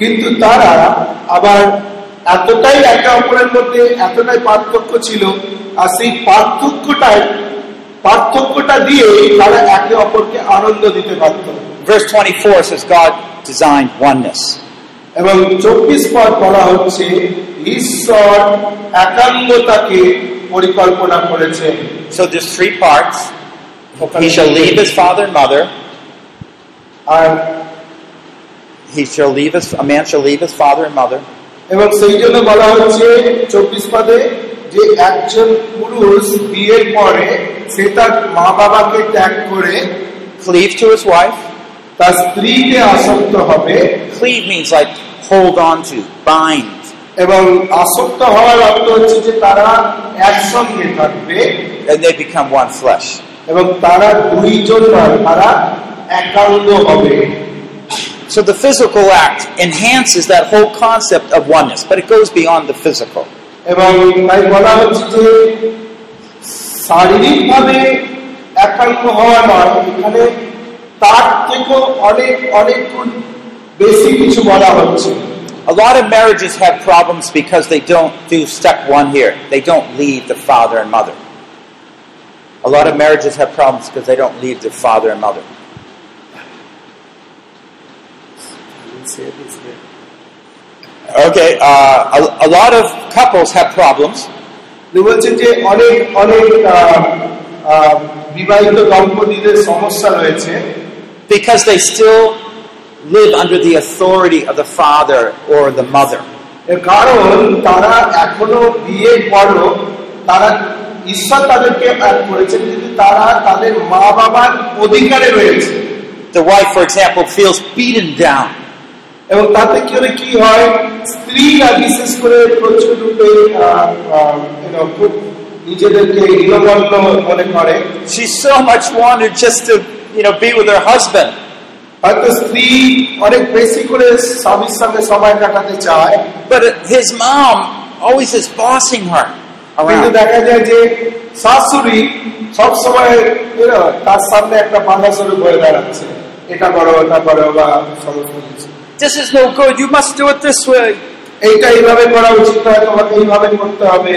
কিন্তু তারা আবার এতটাই একে অপরের মধ্যে এতটাই পার্থক্য ছিল আর সেই পার্থক্যটাই পার্থক্যটা দিয়ে তারা একে অপরকে আনন্দ দিতে পারত Verse 24 says God designed oneness. এবং চব্বিশ পদ বলা হচ্ছে ঈশ্বর একাঙ্গতাকে পরিকল্পনা করেছেন So there's three parts. He shall leave his father and mother. R He shall leave his a man shall leave his father and mother. এবং সেই জন্য বলা হচ্ছে চব্বিশ পদে যে একজন পুরুষ বিয়ের পরে সে তার মা বাবাকে ত্যাগ করে Cleave to his wife. তার স্ত্রীকে আসক্ত হবে Cleave means like hold on to, bind. এবং আসক্ত হওয়ার অর্থ হচ্ছে যে তারা একসঙ্গে থাকবে And they become one flesh. এবং তারা দুইজন তারা একাঙ্গ হবে So the physical act enhances that whole concept of oneness, but it goes beyond the physical. এবং তাই বলা হচ্ছে যে শারীরিকভাবে একাঙ্গ হওয়া নয় এখানে তার থেকেও অনেক অনেক গুণ বেশি কিছু বলা হচ্ছে A lot of marriages have problems because they don't do step one here. They don't leave the father and mother. A lot of marriages have problems because they don't leave the father and mother. Okay, uh, a, a lot of couples have problems উনি বলছেন যে অনেক অনেক আহ, আহ, বিবাহিত দম্পতিদের সমস্যা রয়েছে because they still live under the authority of the father or the mother. এর কারণ তারা এখনো বিয়ের পরও তারা ঈশ্বর তাদেরকে add করেছেন কিন্তু তারা তাদের মা বাবার অধিকারে রয়েছে The wife, for example, feels beaten down. এবং তাতে কি হলে কি হয়? স্ত্রীরা বিশেষ করে প্রচুর রূপে খুব নিজেদেরকে মনে করে। She so much wanted just to, you know, be with her husband. হয়তো স্ত্রী অনেক বেশি করে স্বামীর সঙ্গে সময় কাটাতে চায়। But his mom always is bossing her কিন্তু. দেখা যায় যে শাশুড়ি সবসময় তার সামনে একটা বাধা স্বরূপ হয়ে দাঁড়াচ্ছে। এটা করো ওটা করো বা সমস্ত কিছু। This is no good. You must do it this way. এইটা এইভাবে করা উচিত নয় তোমাকে এইভাবে করতে হবে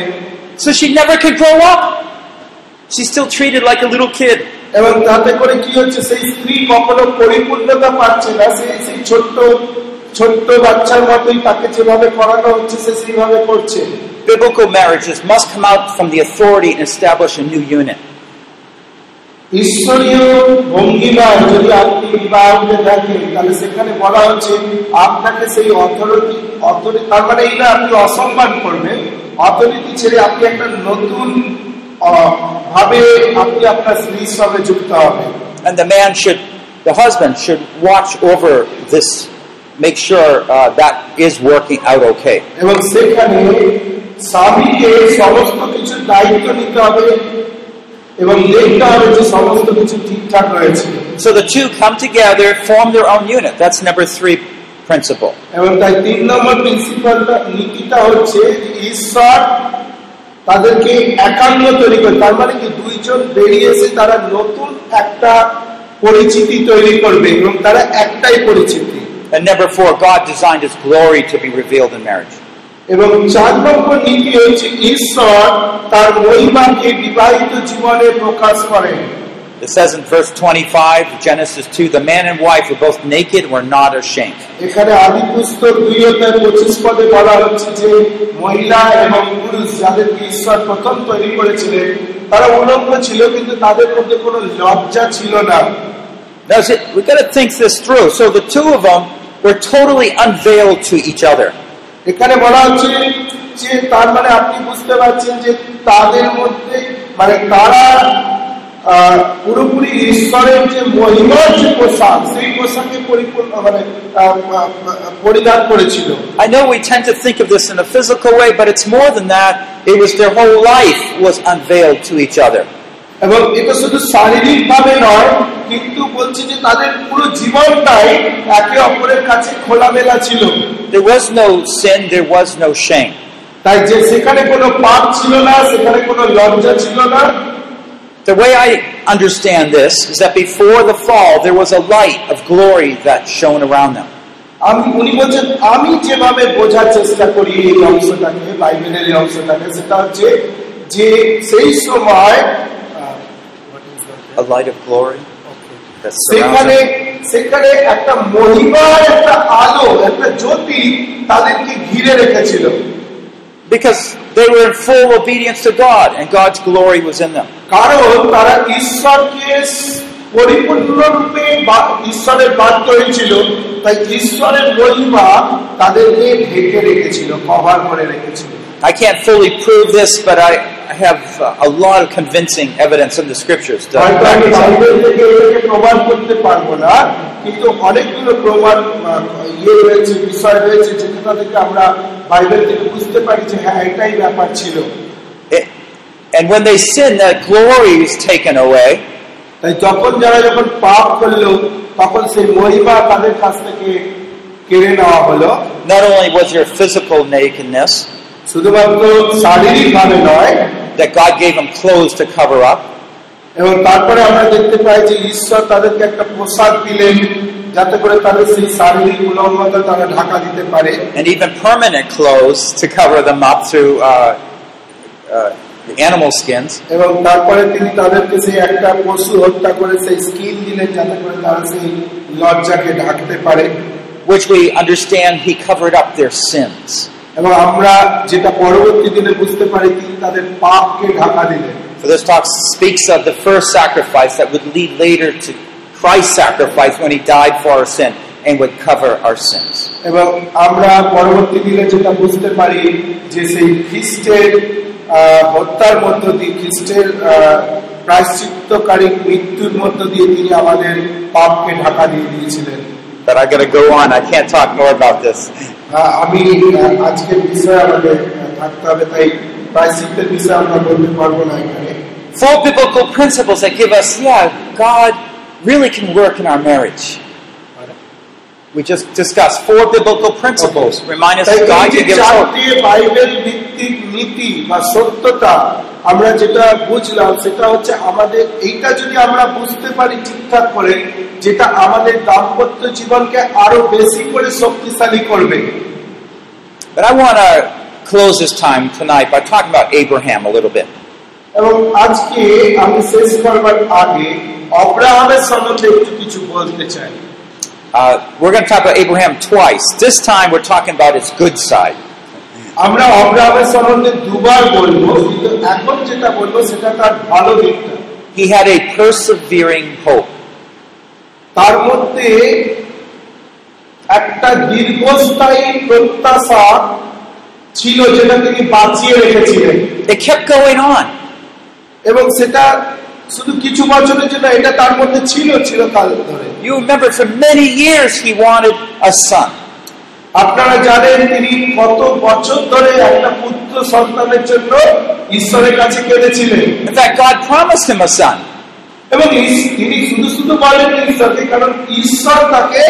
So she never could grow up. She's still treated like a little kid. এবং তাতে করে কি হচ্ছে সেই স্ত্রী কখনো পরিপূর্ণতা পাচ্ছে না সে সেই ছোট্ট ছোট্ট বাচ্চার মতোই তাকে যেভাবে করানো হচ্ছে সে সেইভাবে করছে Biblical marriages must come out from the authority and establish a new unit. ঈশ্বরীয় ভঙ্গিমায় যদি আপনি বিবাহকে দেখেন তাহলে সেখানে বলা হচ্ছে আপনাকে সেই অথরিটি অথরিটি তার মানে এই না আপনি অসম্মান করবেন। অথরিটি ছেড়ে আপনি একটা নতুন ভাবে আপনি আপনার স্ত্রীর সঙ্গে যুক্ত হবেন। And the man should, the husband should watch over this, make sure uh, that is working out okay. এবং সেখানে স্বামীকে সমস্ত কিছু দায়িত্ব নিতে হবে। এবং দেখতে হবে যে সমস্ত কিছু ঠিকঠাক রয়েছে So the two come together, form their own unit. That's number three principle. এবং তাই তিন নম্বর প্রিন্সিপালটা নীতিটা হচ্ছে যে ঈশ্বর তাদেরকে একান্ন তৈরি করে তার মানে কি দুইজন বেরিয়ে এসে তারা নতুন একটা পরিচিতি তৈরি করবে এবং তারা একটাই পরিচিতি And number four, God designed His glory to be revealed in marriage. এবং চার নম্বর নীতি হচ্ছে ঈশ্বর তার মহিমাকে বিবাহিত জীবনে প্রকাশ করেন It says in verse 25, Genesis 2, the man and wife were both naked and were not ashamed. এখানে আদি পুস্তক দুই অধ্যায় পঁচিশ পদে বলা হচ্ছে যে মহিলা এবং পুরুষ যাদেরকে ঈশ্বর প্রথম তৈরি করেছিলেন তারা উলঙ্গ ছিল কিন্তু তাদের মধ্যে কোনো লজ্জা ছিল না Now, see, we've got to think this through. So the two of them were totally unveiled to each other. এখানে বলা হচ্ছে যে তার মানে আপনি বুঝতে পারছেন যে তাদের মধ্যে মানে তারা আহ, পুরোপুরি ঈশ্বরের যে মহিমার যে পোশাক সেই পোশাকে পরিপূর্ণ মানে আহ, আহ, পরিধান করেছিল I know we tend to think of this in a physical way, but it's more than that. It was their whole life was unveiled to each other. এবং এটা শুধু শারীরিক ভাবে নয় কিন্তু বলছি যে তাদের পুরো জীবনটাই একে অপরের কাছে খোলামেলা ছিল There was no sin, there was no shame. তাই যে সেখানে কোনো পাপ ছিল না সেখানে কোনো লজ্জা ছিল না The way I understand this is that before the fall, there was a light of glory that shone around them. আমি উনি বলছেন আমি যেভাবে বোঝার চেষ্টা করি এই অংশটাকে বাইবেলের এই অংশটাকে সেটা হচ্ছে যে সেই সময় A light of glory that সেখানে surrounds them. সেখানে একটা মহিমার একটা আলো একটা জ্যোতি তাদেরকে ঘিরে রেখেছিল Because they were in full obedience to God, and God's glory was in them. কারণ তারা ঈশ্বরকে পরিপূর্ণরূপে বা- ঈশ্বরের বাধ্য হয়েছিল তাই ঈশ্বরের মহিমা তাদেরকে ঢেকে রেখেছিল কভার করে রেখেছিল I can't fully prove this, but I I have uh, a lot of convincing evidence in the scriptures. To হয়তো back আমি this up. বাইবেল থেকে এটাকে প্রমাণ করতে পারবো না কিন্তু অনেকগুলো প্রমাণ আহ, ইয়ে রয়েছে বিষয় রয়েছে যেটা থেকে আমরা বাইবেল থেকে বুঝতে পারি যে হ্যাঁ এটাই ব্যাপার ছিল It- and when they sin, that glory is taken away. তাই যখন যারা যখন পাপ করলো তখন সেই মহিমা তাদের কাছ থেকে কেড়ে নেওয়া হলো Not only was there physical nakedness, শুধুমাত্র শারীরিক ভাবে নয় that God gave them clothes to cover up, এবং তারপরে আমরা দেখতে পাই যে ঈশ্বর তাদেরকে একটা পোশাক দিলেন যাতে করে তাদের সেই শারীরিক উলঙ্গতা তারা ঢাকা দিতে পারে and even permanent clothes to cover them up through uh, uh, the animal skins. এবং তারপরে তিনি তাদেরকে সেই একটা পশু হত্যা করে সেই স্কিন দিলেন যাতে করে তারা সেই লজ্জাকে ঢাকতে পারে which we understand he covered up their sins. এবং আমরা যেটা পরবর্তী দিনে বুঝতে পারি তিনি তাদের পাপকে ঢাকা দিলেন For this talk speaks of the first sacrifice that would lead later to Christ's sacrifice when he died for our sin and would cover our sins. এবং আমরা পরবর্তী দিনে যেটা বুঝতে পারি যে সেই খ্রিস্টের আহ, হত্যার মধ্য দিয়ে খ্রিস্টের আহ, প্রায়শ্চিত্তকারী মৃত্যুর মধ্য দিয়ে তিনি আমাদের পাপকে ঢাকা দিয়ে দিয়েছিলেন But I gotta go on, I can't talk more about this. আহ, আমি আহ, আজকের বিষয়ে আমাদের আহ, থাকতে হবে তাই প্রায়শ্চিত্তের বিষয়ে আমরা বলতে পারবো না এখানে Four biblical principles that give us, yeah, God really can work in our marriage. We just discussed four biblical principles. Remind us তাই that God এই যে can give us hope. চারটি বাইবেল ভিত্তিক নীতি বা সত্যতা আমরা যেটা বুঝলাম সেটা হচ্ছে আমাদের এইটা যদি আমরা বুঝতে পারি ঠিকঠাক করে যেটা আমাদের দাম্পত্য জীবনকে আরো বেশি করে শক্তিশালী করবে But I want to close this time tonight by talking about Abraham a little bit. এবং আজকে আমি শেষ করবার আগে অব্রাহামের সম্বন্ধে একটু কিছু বলতে চাই Uh, we're going to talk about Abraham twice. This time we're talking about his good side. আমরা অব্রাহামের সম্বন্ধে দুবার বলবো কিন্তু এখন যেটা বলবো সেটা তার ভালো দিকটা He had a persevering hope. তার মধ্যে একটা দীর্ঘস্থায়ী প্রত্যাশা ছিল যেটা তিনি বাঁচিয়ে রেখেছিলেন It kept going on. এবং সেটা শুধু কিছু বছরের জন্য এটা তার মধ্যে ছিল চিরকাল ধরে You remember for many years he wanted a son. আপনারা জানেন তিনি কত বছর ধরে একটা পুত্র সন্তানের জন্য ঈশ্বরের কাছে কেঁদেছিলেন In fact, God promised him a son. এবং তিনি শুধু শুধু বলেন ঈশ্বরকে কারণ ঈশ্বর তাকে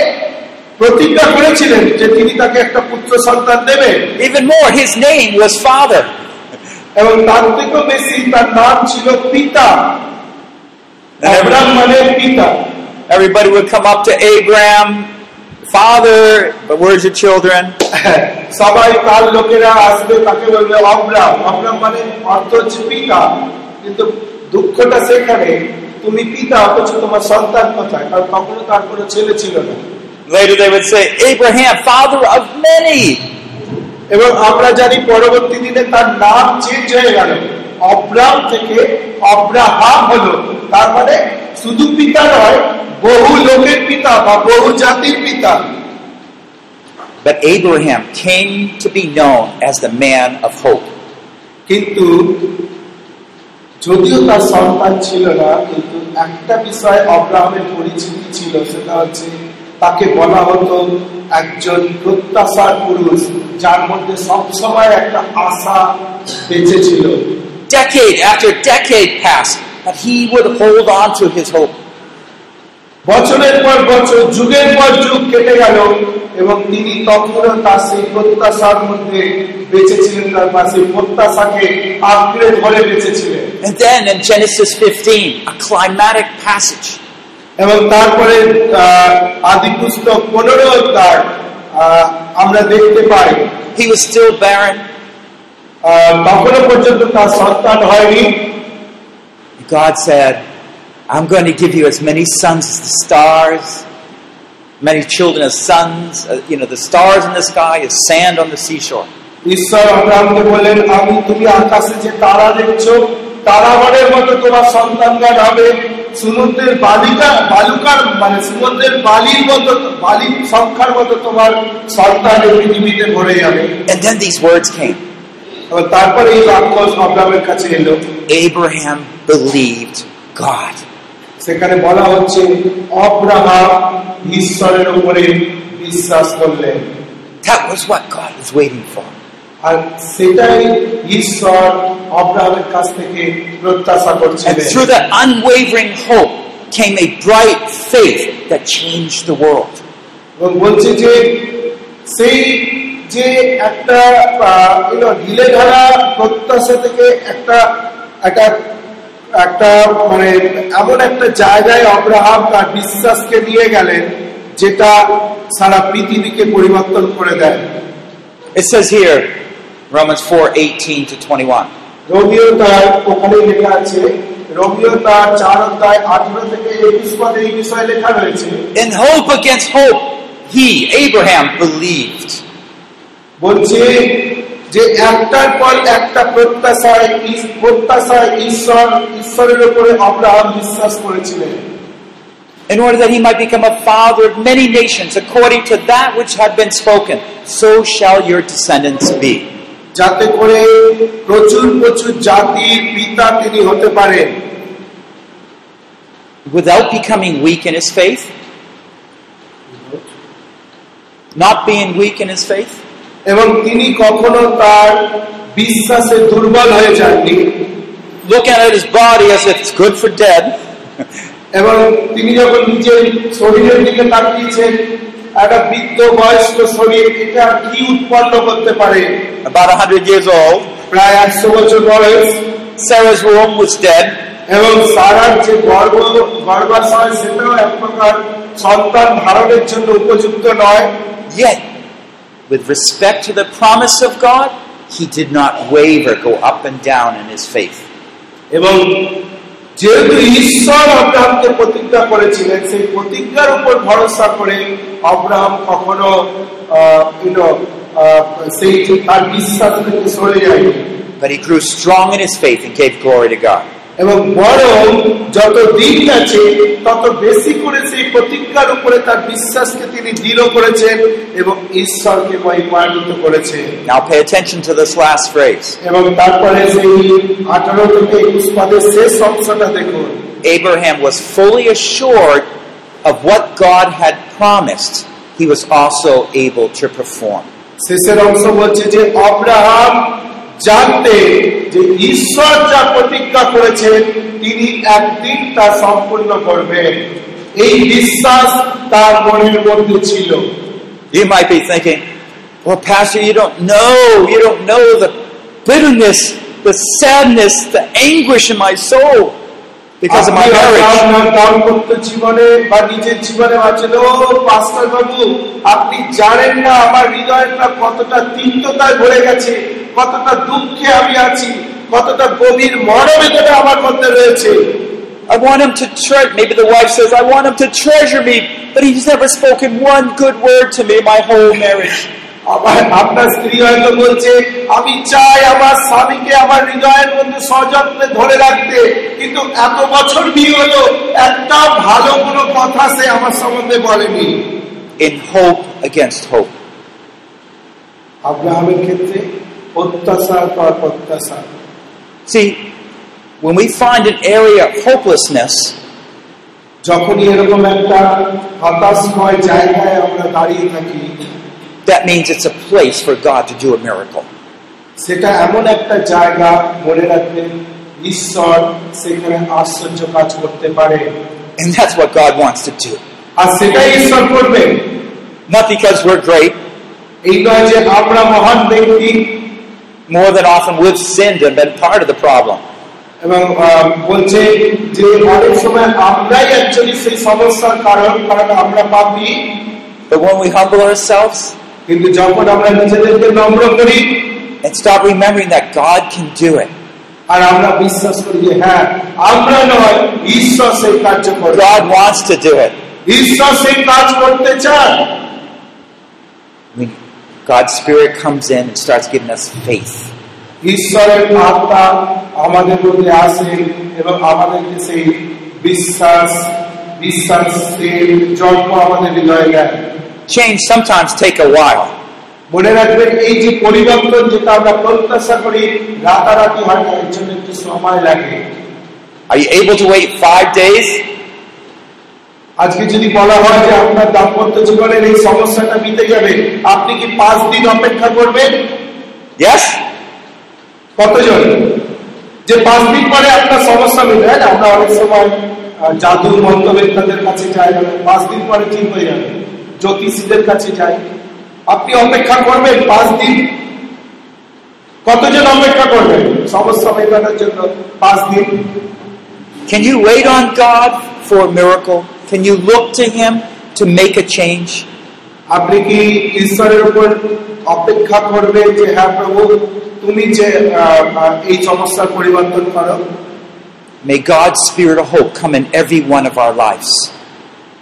প্রতিজ্ঞা করেছিলেন যে তিনি তাকে একটা পুত্র সন্তান দেবেন Even more, his name was Father. এবং তার থেকেও বেশি তার নাম ছিল পিতা And every- আব্রাম মানে পিতা everybody would come up to Abraham, Father, but where's your children? সবাই কাল লোকেরা আসবে তাকে বলবে অব্রাম অব্রাম মানে অর্থ হচ্ছে পিতা। কিন্তু দুঃখটা সেখানে তুমি পিতা অথচ তোমার সন্তান কোথায়? কারণ তখনও তার কোনো ছেলে ছিল না। Later they would say, Abraham, father of many. এবং আমরা জানি পরবর্তী দিনে তার নাম চেঞ্জ হয়ে গেল। অব্রাম থেকে অব্রাহাম হলো। তার মানে শুধু পিতা নয় বহু লোকের পিতা বা বহু জাতির পিতা But Abraham came to be known as the man of hope. কিন্তু যদিও তার সন্তান ছিল না কিন্তু একটা বিষয় অব্রাহামের পরিচিতি ছিল সেটা হচ্ছে তাকে বলা হতো একজন প্রত্যাশার পুরুষ যার মধ্যে সবসময় একটা আশা বেঁচে ছিল Decade after decade passed, but he would hold on to his hope. বছরের পর বছর যুগের পর যুগ কেটে গেল এবং তিনি তখনও তার সেই প্রত্যাশার মধ্যে বেঁচেছিলেন তার বা সেই প্রত্যাশাকে আঁকড়ে ধরে বেঁচেছিলেন And then in Genesis 15, a climatic passage. এবং তারপরে আহ, আদি পুস্তক পনেরো অধ্যায় আহ, আমরা দেখতে পাই He was still barren. আহ, তখনও পর্যন্ত তার সন্তান হয়নি God said, I'm going to give you as many sons as the stars, many children as sons, uh, you know, the stars in the sky as sand on the seashore. ঈশ্বর আব্রাহামকে বললেন আমি তুমি আকাশে যে তারা দেখছো তারাগণের মতো তোমার সন্তানগণ হবে সমুদ্রের বালিকা বালুকার মানে সমুদ্রের বালির মতো বালির সংখ্যার মতো তোমার সন্তান এই পৃথিবীতে ভরে যাবে And then these words came এবং তারপরে এই বাক্য আব্রাহামের কাছে এলো Abraham believed God. সেখানে বলা হচ্ছে অব্রাহাম ঈশ্বরের উপরে বিশ্বাস করলেন That was what God was waiting for. আর সেটাই ঈশ্বর অব্রাহামের কাছ থেকে প্রত্যাশা And করছিলেন through that unwavering hope came a bright faith that changed the world. এবং বলছে যে সেই যে একটা ঢিলে ঢালা প্রত্যাশা থেকে একটা একটা একটা মানে এমন একটা জায়গায় অব্রাহাম তার বিশ্বাসকে নিয়ে গেলেন যেটা সারা পৃথিবীকে পরিবর্তন করে দেয় It says here, Romans 4 18 to 21. Romeo তার ওখানে লেখা আছে রোমিও তার চার অধ্যায় আঠারো থেকে একুশ পদে এই বিষয়ে লেখা রয়েছে In hope against hope, he, Abraham, believed. বলছে যে একটার পর একটা প্রত্যাশায় ইস- প্রত্যাশায় ঈশ্বর ঈশ্বরের উপরে অব্রাহাম বিশ্বাস করেছিলেন in order that he might become a father of many nations, according to that which had been spoken. So shall your descendants be. যাতে করে প্রচুর প্রচুর জাতির পিতা তিনি হতে পারেন Without becoming weak in his faith, not being weak in his faith, এবং তিনি কখনো তার বিশ্বাসে দুর্বল হয়ে যাননি। Looking at his body as if it's good for dead, এবং তিনি যখন নিজের শরীরের দিকে তাকিয়েছেন একটা বৃদ্ধ বয়স্ক শরীর এটা কি উৎপন্ন করতে পারে? About a hundred years old. প্রায় একশো বছর বয়স। Sarah's womb was dead. এবং সারার যে গর্ভ গর্ভাশয় সেটাও এক প্রকার সন্তান ধারণের জন্য উপযুক্ত নয়। Yet, with respect to the promise of God, he did not waver, go up and down in his faith. এবং যেহেতু ঈশ্বর অব্রাহামকে প্রতিজ্ঞা করেছিলেন সেই প্রতিজ্ঞার উপর ভরসা করে অব্রাহাম কখনো আহ, you know, আহ, সেই যে তার বিশ্বাস থেকে সরে যায়নি But he grew strong in his faith and gave glory to God. এবং বরং যত দিন গেছে তত বেশি করে সেই প্রতিজ্ঞার উপরে তার বিশ্বাসকে তিনি দৃঢ় করেছেন এবং ঈশ্বরকে মহিমান্বিত করেছেন Now pay attention to this last phrase. এবং তারপরে সেই আঠারো থেকে একুশ পদের শেষ অংশটা দেখুন Abraham was fully assured of what God had promised, he was also able to perform. শেষের অংশ বলছে যে অব্রাহাম জানতে যে ঈশ্বর যা প্রতিজ্ঞা করেছেন তিনি একদিন তা সম্পূর্ণ করবেন এই বিশ্বাস তার মনের মধ্যে ছিল You might be thinking, well, Pastor, you don't know, you don't know the bitterness, the sadness, the anguish in my soul because of my marriage. জীবনে বা নিজের জীবনে ভাবছেন ও পাস্টার বাবু আপনি জানেন না আমার হৃদয়টা কতটা তিক্ততায় ভরে গেছে কতটা দুঃখে আমি আছি কতটা গভীর মনোবেদনা আমার মধ্যে রয়েছে I want him to treasure, maybe the wife says, I want him to treasure me, but he's never spoken one good word to me my whole marriage. আবার আপনার স্ত্রী হয়তো বলছে আমি চাই আমার স্বামীকে আমার হৃদয়ের মধ্যে সযত্নে ধরে রাখতে কিন্তু এত বছর বিয়ে হলো একটা ভালো কোনো কথা সে আমার সম্বন্ধে বলেনি In hope against hope. আব্রাহামের ক্ষেত্রে প্রত্যাশার পর প্রত্যাশা See, When we find an area of hopelessness, যখনই এরকম একটা হতাশময় জায়গায় আমরা দাঁড়িয়ে থাকি that means it's a place for God to do a miracle. সেটা এমন একটা জায়গা মনে রাখবেন ঈশ্বর সেখানে আশ্চর্য কাজ করতে পারে And that's what God wants to do. আর সেটাই ঈশ্বর করবেন Not because we're great, এই নয় যে আমরা মহান ব্যক্তি more than often we've sinned and been part of the problem. এবং আহ, বলছে যে অনেক সময় আমরাই অ্যাকচুয়ালি সেই সমস্যার কারণ কারণ আমরা পাপি But when we humble ourselves কিন্তু যখন আমরা নিজেদেরকে নম্র করি and start remembering that God can do it, আর আমরা বিশ্বাস করি যে হ্যাঁ আমরা নয় ঈশ্বর সেই কার্য করবে God wants to do it. ঈশ্বর সেই কাজ করতে চান We, God's Spirit comes in and starts giving us faith. ঈশ্বরের আত্মা আমাদের মধ্যে আসে এবং আমাদেরকে সেই বিশ্বাস বিশ্বাসের জন্ম আমাদের হৃদয়ে দেয় Change sometimes take a while. মনে রাখবেন এই যে পরিবর্তন যেটা আমরা প্রত্যাশা করি রাতারাতি হয় না এর জন্য একটু সময় লাগে Are you able to wait five days? আজকে যদি বলা হয় যে আপনার দাম্পত্য জীবনের এই সমস্যাটা মিটে যাবে আপনি কি পাঁচ দিন অপেক্ষা করবেন? কতজন? যে পাঁচ দিন পরে আপনার সমস্যা মিটে হয় না আমরা অনেক সময় জাদু মন্ত্রবেত্তাদের কাছে যাই পাঁচ দিন পরে ঠিক হয়ে যাবে। জ্যোতিষীদের কাছে যাই। আপনি অপেক্ষা করবেন পাঁচ দিন? কতজন অপেক্ষা করবেন? সমস্যা মেটানোর জন্য পাঁচ দিন। Can you wait on God for a miracle? Can you look to Him to make a change? আপনি কি ঈশ্বরের উপর অপেক্ষা করবেন যে হ্যাঁ প্রভু তুমি যে আহ, আহ, এই সমস্যার পরিবর্তন করো May God's Spirit of hope come in every one of our lives.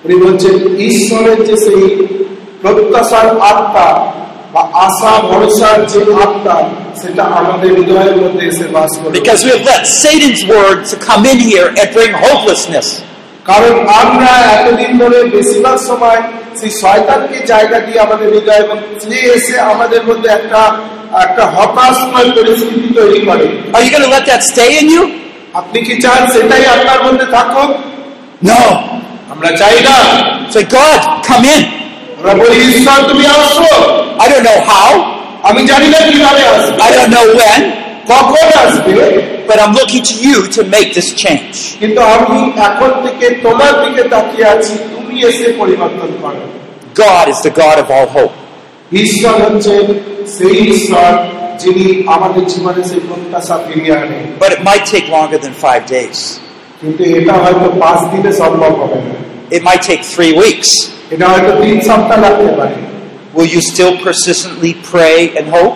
উনি বলছেন ঈশ্বরের যে সেই প্রত্যাশার আত্মা বা আশা ভরসার যে আত্মা সেটা আমাদের হৃদয়ের মধ্যে এসে বাস করে Because we have let Satan's word to come in here and bring hopelessness. কারণ আমরা এতদিন ধরে বেশিরভাগ সময় সেই শয়তানকে জায়গা দিয়ে আমাদের হৃদয় এবং সে এসে আমাদের মধ্যে একটা একটা হতাশময় পরিস্থিতি তৈরি করে Are you going to let that stay in you? আপনি কি চান সেটাই আপনার মধ্যে থাকুক No. আমরা চাই না Say, God, come in. আমরা বলি ঈশ্বর তুমি আসো I don't know how. আমি জানি না কীভাবে আসবে I don't know when. কখন আসবে But I'm looking to you to make this change. কিন্তু আমি এখন থেকে তোমার দিকে তাকিয়ে আছি তুমি এসে পরিবর্তন করো God is the God of all hope. ঈশ্বর হচ্ছেন সেই ঈশ্বর যিনি আমাদের জীবনে সেই প্রত্যাশা ফিরিয়ে আনে But it might take longer than five days. কিন্তু এটা হয়তো পাঁচ দিনে সম্ভব হবে না It might take three weeks. এটা হয়তো তিন সপ্তাহ লাগতে পারে Will you still persistently pray and hope?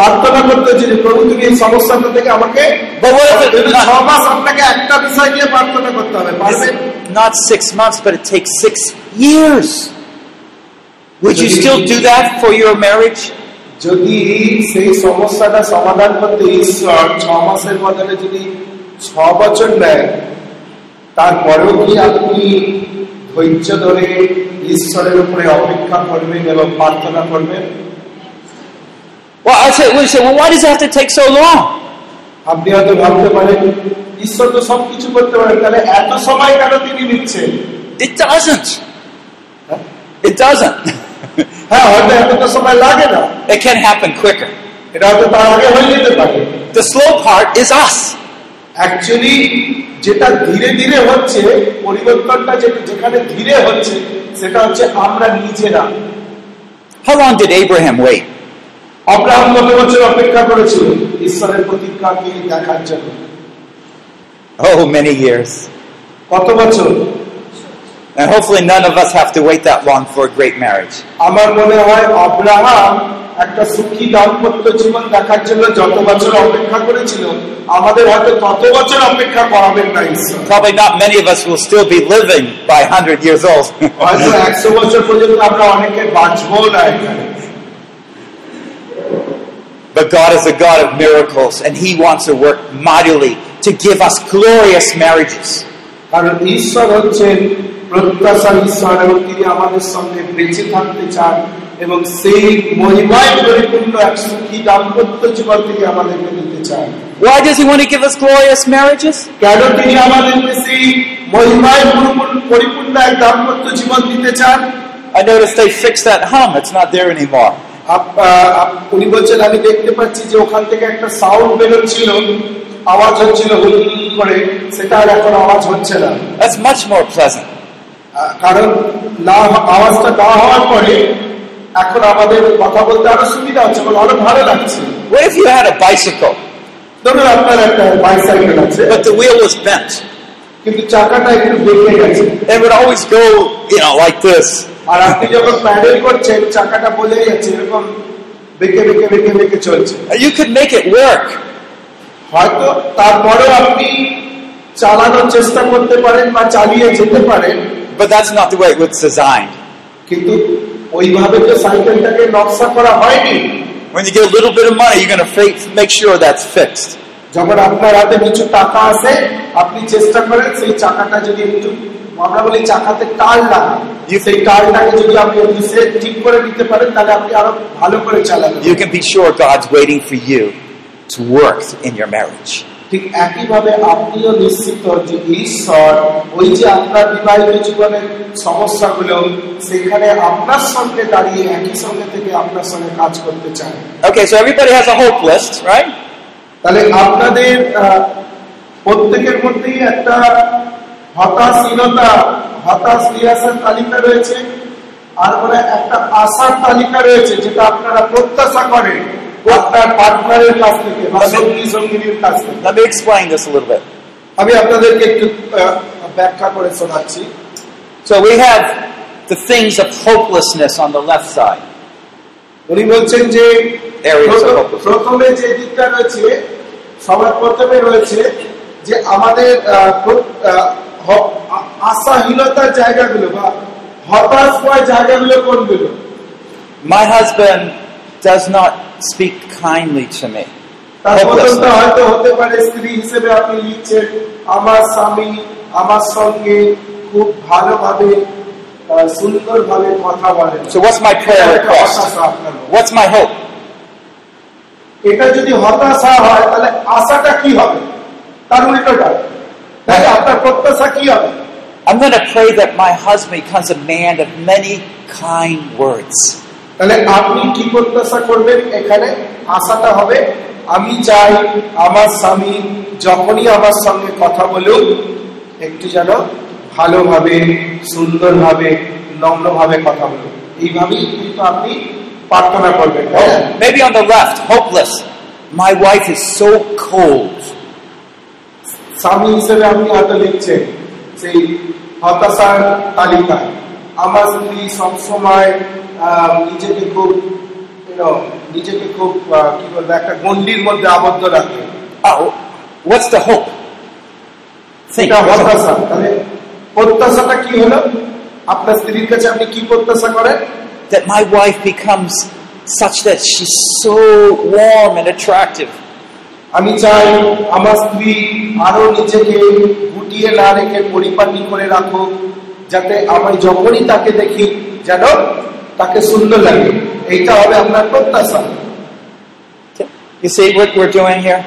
প্রার্থনা করতে হচ্ছে যে প্রভু তুমি এই সমস্যাটা থেকে আমাকে আপনাকে একটা বিষয় নিয়ে প্রার্থনা করতে হবে not six months, but it takes six years? Would you still do that for your marriage? যদি সেই সমস্যাটা সমাধান করতে ঈশ্বর ছ মাসের বদলে যদি ছ বছর নেয় তারপরেও কি আপনি ধৈর্য ধরে ঈশ্বরের উপরে অপেক্ষা করবেন এবং প্রার্থনা করবেন Well, I say, well, you say, well, why does it have to take so long? আপনি হয়তো ভাবতে পারেন ঈশ্বর তো সবকিছু করতে পারেন তাহলে এত সময় কেন তিনি নিচ্ছেন It doesn't. It doesn't. হ্যাঁ হয়তো এতটা সময় লাগে না it can happen quicker. এটা হয়তো তার আগে হয়ে যেতে পারে The slow part is us. Actually যেটা ধীরে ধীরে হচ্ছে পরিবর্তনটা যেটা যেখানে ধীরে হচ্ছে সেটা হচ্ছে আমরা নিজেরা How long did Abraham wait? Abraham কত বছর অপেক্ষা করেছিল ঈশ্বরের প্রতিজ্ঞাকে দেখার জন্য Oh, many years. কত বছর And hopefully none of us have to wait that long for a great marriage. আমার মনে হয় অব্রাহাম একটা সুখী দাম্পত্য জীবন দেখার জন্য যত বছর অপেক্ষা করেছিল আমাদের হয়তো তত বছর অপেক্ষা করাবেন না ঈশ্বর Probably not many of us will still be living by 100 years old. হয়তো একশো বছর পর্যন্ত আমরা অনেকে বাঁচবো না এখানে but God is a God of miracles, and He wants to work mightily to give us glorious marriages. কারণ ঈশ্বর হচ্ছেন প্রত্যাশার ঈশ্বর এবং তিনি আমাদের সঙ্গে বেঁচে থাকতে চান এবং সেই মহিমায় পরিপূর্ণ এক সুখী দাম্পত্য জীবন তিনি আমাদেরকে দিতে চান Why does He want to give us glorious marriages? কেন তিনি আমাদেরকে সেই মহিমায় পরিপূর্ণ- পরিপূর্ণ এক দাম্পত্য জীবন দিতে চান I noticed they fixed that hum, it's not there anymore. উনি বলছেন আমি দেখতে পাচ্ছি যে ওখান থেকে একটা সাউন্ড বেরোচ্ছিল আওয়াজ হচ্ছিল করে সেটা আর এখন আওয়াজ হচ্ছে না. কারণ না আওয়াজটা না হওয়ার পরে এখন আমাদের কথা বলতে আরও সুবিধা হচ্ছে এবং আরও ভালো লাগছে What if you had a bicycle, ধরুন আপনার একটা বাইসাইকেল আছে but the wheel was bent? কিন্তু চাকাটা একটু বেঁকে গেছে It would always go, you know, like this. আর আপনি যখন প্যাডেল করছেন চাকাটা বলে যাচ্ছে এরকম বেঁকে বেঁকে বেঁকে বেঁকে চলছে You could make it work, হয়তো তারপরেও আপনি চালানোর চেষ্টা করতে পারেন বা চালিয়ে যেতে পারেন but that's not the way it was designed. কিন্তু ওইভাবে তো সাইকেলটাকে নকশা করা হয়নি When you get a little bit of money, you're going to make sure that's fixed. যখন আপনার হাতে কিছু টাকা আসে আপনি চেষ্টা করেন সেই চাকাটা যদি একটু আমরা বলি চাকাতে টাল লাগান সেই টালটাকে যদি আপনি ঠিক করে নিতে পারেন তাহলে আপনি আরও ভালো করে চালাবেন You can be sure God's waiting for you to work in your marriage. ঠিক একইভাবে আপনিও নিশ্চিত যে ঈশ্বর ওই যে আপনার বিবাহিত জীবনের সমস্যাগুলো সেখানে আপনার সঙ্গে দাঁড়িয়ে একই সঙ্গে থেকে আপনার সঙ্গে কাজ করতে চান Okay, so everybody has a hope list, right? তাহলে আপনাদের প্রত্যেকের মধ্যেই একটা হতাশহীনতা হতাশ নিরাশার তালিকা রয়েছে। আর মানে একটা আশার তালিকা রয়েছে যেটা আপনারা প্রত্যাশা করেন আপনার পার্টনারের কাছ থেকে বা সঙ্গী সঙ্গিনীর কাছ থেকে। Let me explain this a little আমি আপনাদেরকে একটু ব্যাখ্যা করে শোনাচ্ছি। So we have the things of hopelessness on the left side. উনি বলছেন যে প্রথম- দিকটা রয়েছে সবার প্রথমে রয়েছে যে আমাদের আশাহীনতার জায়গাগুলো বা হতাশময় জায়গাগুলো কোনগুলো My husband does not speak kindly to me. হয়তো হতে পারে স্ত্রী হিসেবে আপনি লিখছেন আমার স্বামী আমার সঙ্গে খুব ভালোভাবে সুন্দরভাবে কথা বলেন So what's my prayer request? What's my hope? এটা যদি হতাশা হয় তাহলে আশাটা কি হবে তার উল্টোটা তাহলে আপনার প্রত্যাশা কি হবে I'm going to pray that my husband becomes a man of many kind words. তাহলে আপনি কি প্রত্যাশা করবেন এখানে আশাটা হবে আমি চাই আমার স্বামী যখনই আমার সঙ্গে কথা বলুক একটু যেন ভালোভাবে সুন্দরভাবে নম্রভাবে কথা বলুক এইভাবেই কিন্তু আপনি প্রার্থনা করবেন তাই না? Maybe on the left, hopeless. My wife is so cold. স্বামী হিসেবে আপনি হয়তো লিখছেন সেই হতাশার তালিকা আমার স্ত্রী সবসময় নিজেকে খুব নিজেকে খুব কি বলব একটা গন্ডির মধ্যে আবদ্ধ রাখে what's the hope? Think. এটা what's the hope? হতাশা তাহলে প্রত্যাশাটা কি হলো আপনার স্ত্রীর কাছে আপনি কি প্রত্যাশা করেন That my wife becomes such that she's so warm and attractive. আমি চাই আমার স্ত্রী আরও নিজেকে গুটিয়ে না রেখে পরিপাটি করে রাখো যাতে আমি যখনই তাকে দেখি যেন তাকে সুন্দর লাগে। এইটা হবে আপনার প্রত্যাশা। You see what we're doing here?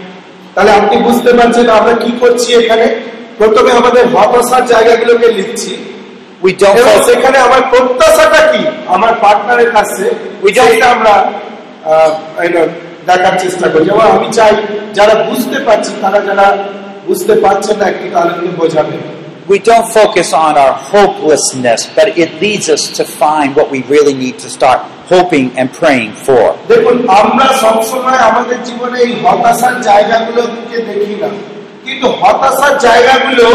তাহলে আপনি বুঝতে পারছেন আমরা কি করছি এখানে? প্রথমে আমাদের হতাশার জায়গাগুলোকে লিখছি। We don't সেখানে আমার প্রত্যাশাটা কি? আমার পার্টনারের কাছে। আমরা দেখার চেষ্টা করি। যেমন আমি চাই যারা বুঝতে পারছি তারা যারা বুঝতে পারছে না একটু তাদেরকে বোঝাবে। We don't focus on our hopelessness, but it leads us to find what we really need to start hoping and praying for. দেখুন আমরা সবসময় আমাদের জীবনে এই হতাশার জায়গাগুলোকে দেখি না। কিন্তু হতাশার জায়গাগুলো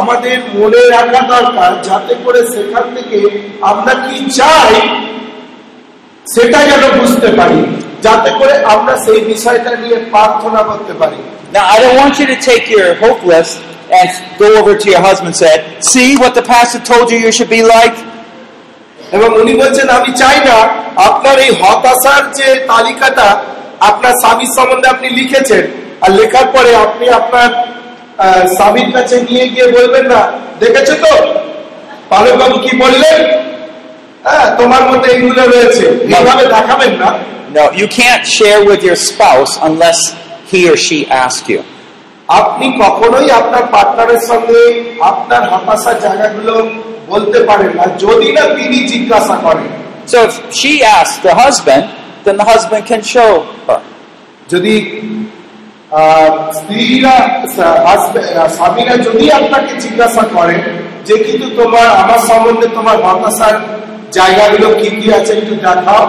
আমাদের মনে রাখা দরকার যাতে করে সেখান থেকে আমরা কি চাই সেটা যেন বুঝতে পারি। যাতে করে আমরা সেই বিষয়টা নিয়ে প্রার্থনা করতে পারি। Now, I don't want you to take your hope list and go over to your husband and say, See what the pastor told you you should be like? এবং উনি বলছেন আমি চাই না আপনার এই হতাশার যে তালিকাটা আপনার স্বামীর সম্বন্ধে আপনি লিখেছেন আর লেখার পরে আপনি আপনার স্বামীর কাছে নিয়ে গিয়ে বলবেন না দেখেছ তো? বাবু কি বললেন? হ্যাঁ তোমার মধ্যে এইগুলো রয়েছে। এইভাবে দেখাবেন না। No, you can't share with your spouse unless he or she asks you. আপনি কখনোই আপনার পার্টনারের সঙ্গে আপনার হতাশার জায়গাগুলো বলতে পারেন না যদি না তিনি জিজ্ঞাসা করেন So if she asks the husband, then the husband can show her. যদি আহ, স্ত্রীরা সা- হাসবে- আহ, স্বামীরা যদি আপনাকে জিজ্ঞাসা করেন যে কিন্তু তোমার আমার সম্বন্ধে তোমার হতাশার জায়গাগুলো কি কি আছে একটু দেখাও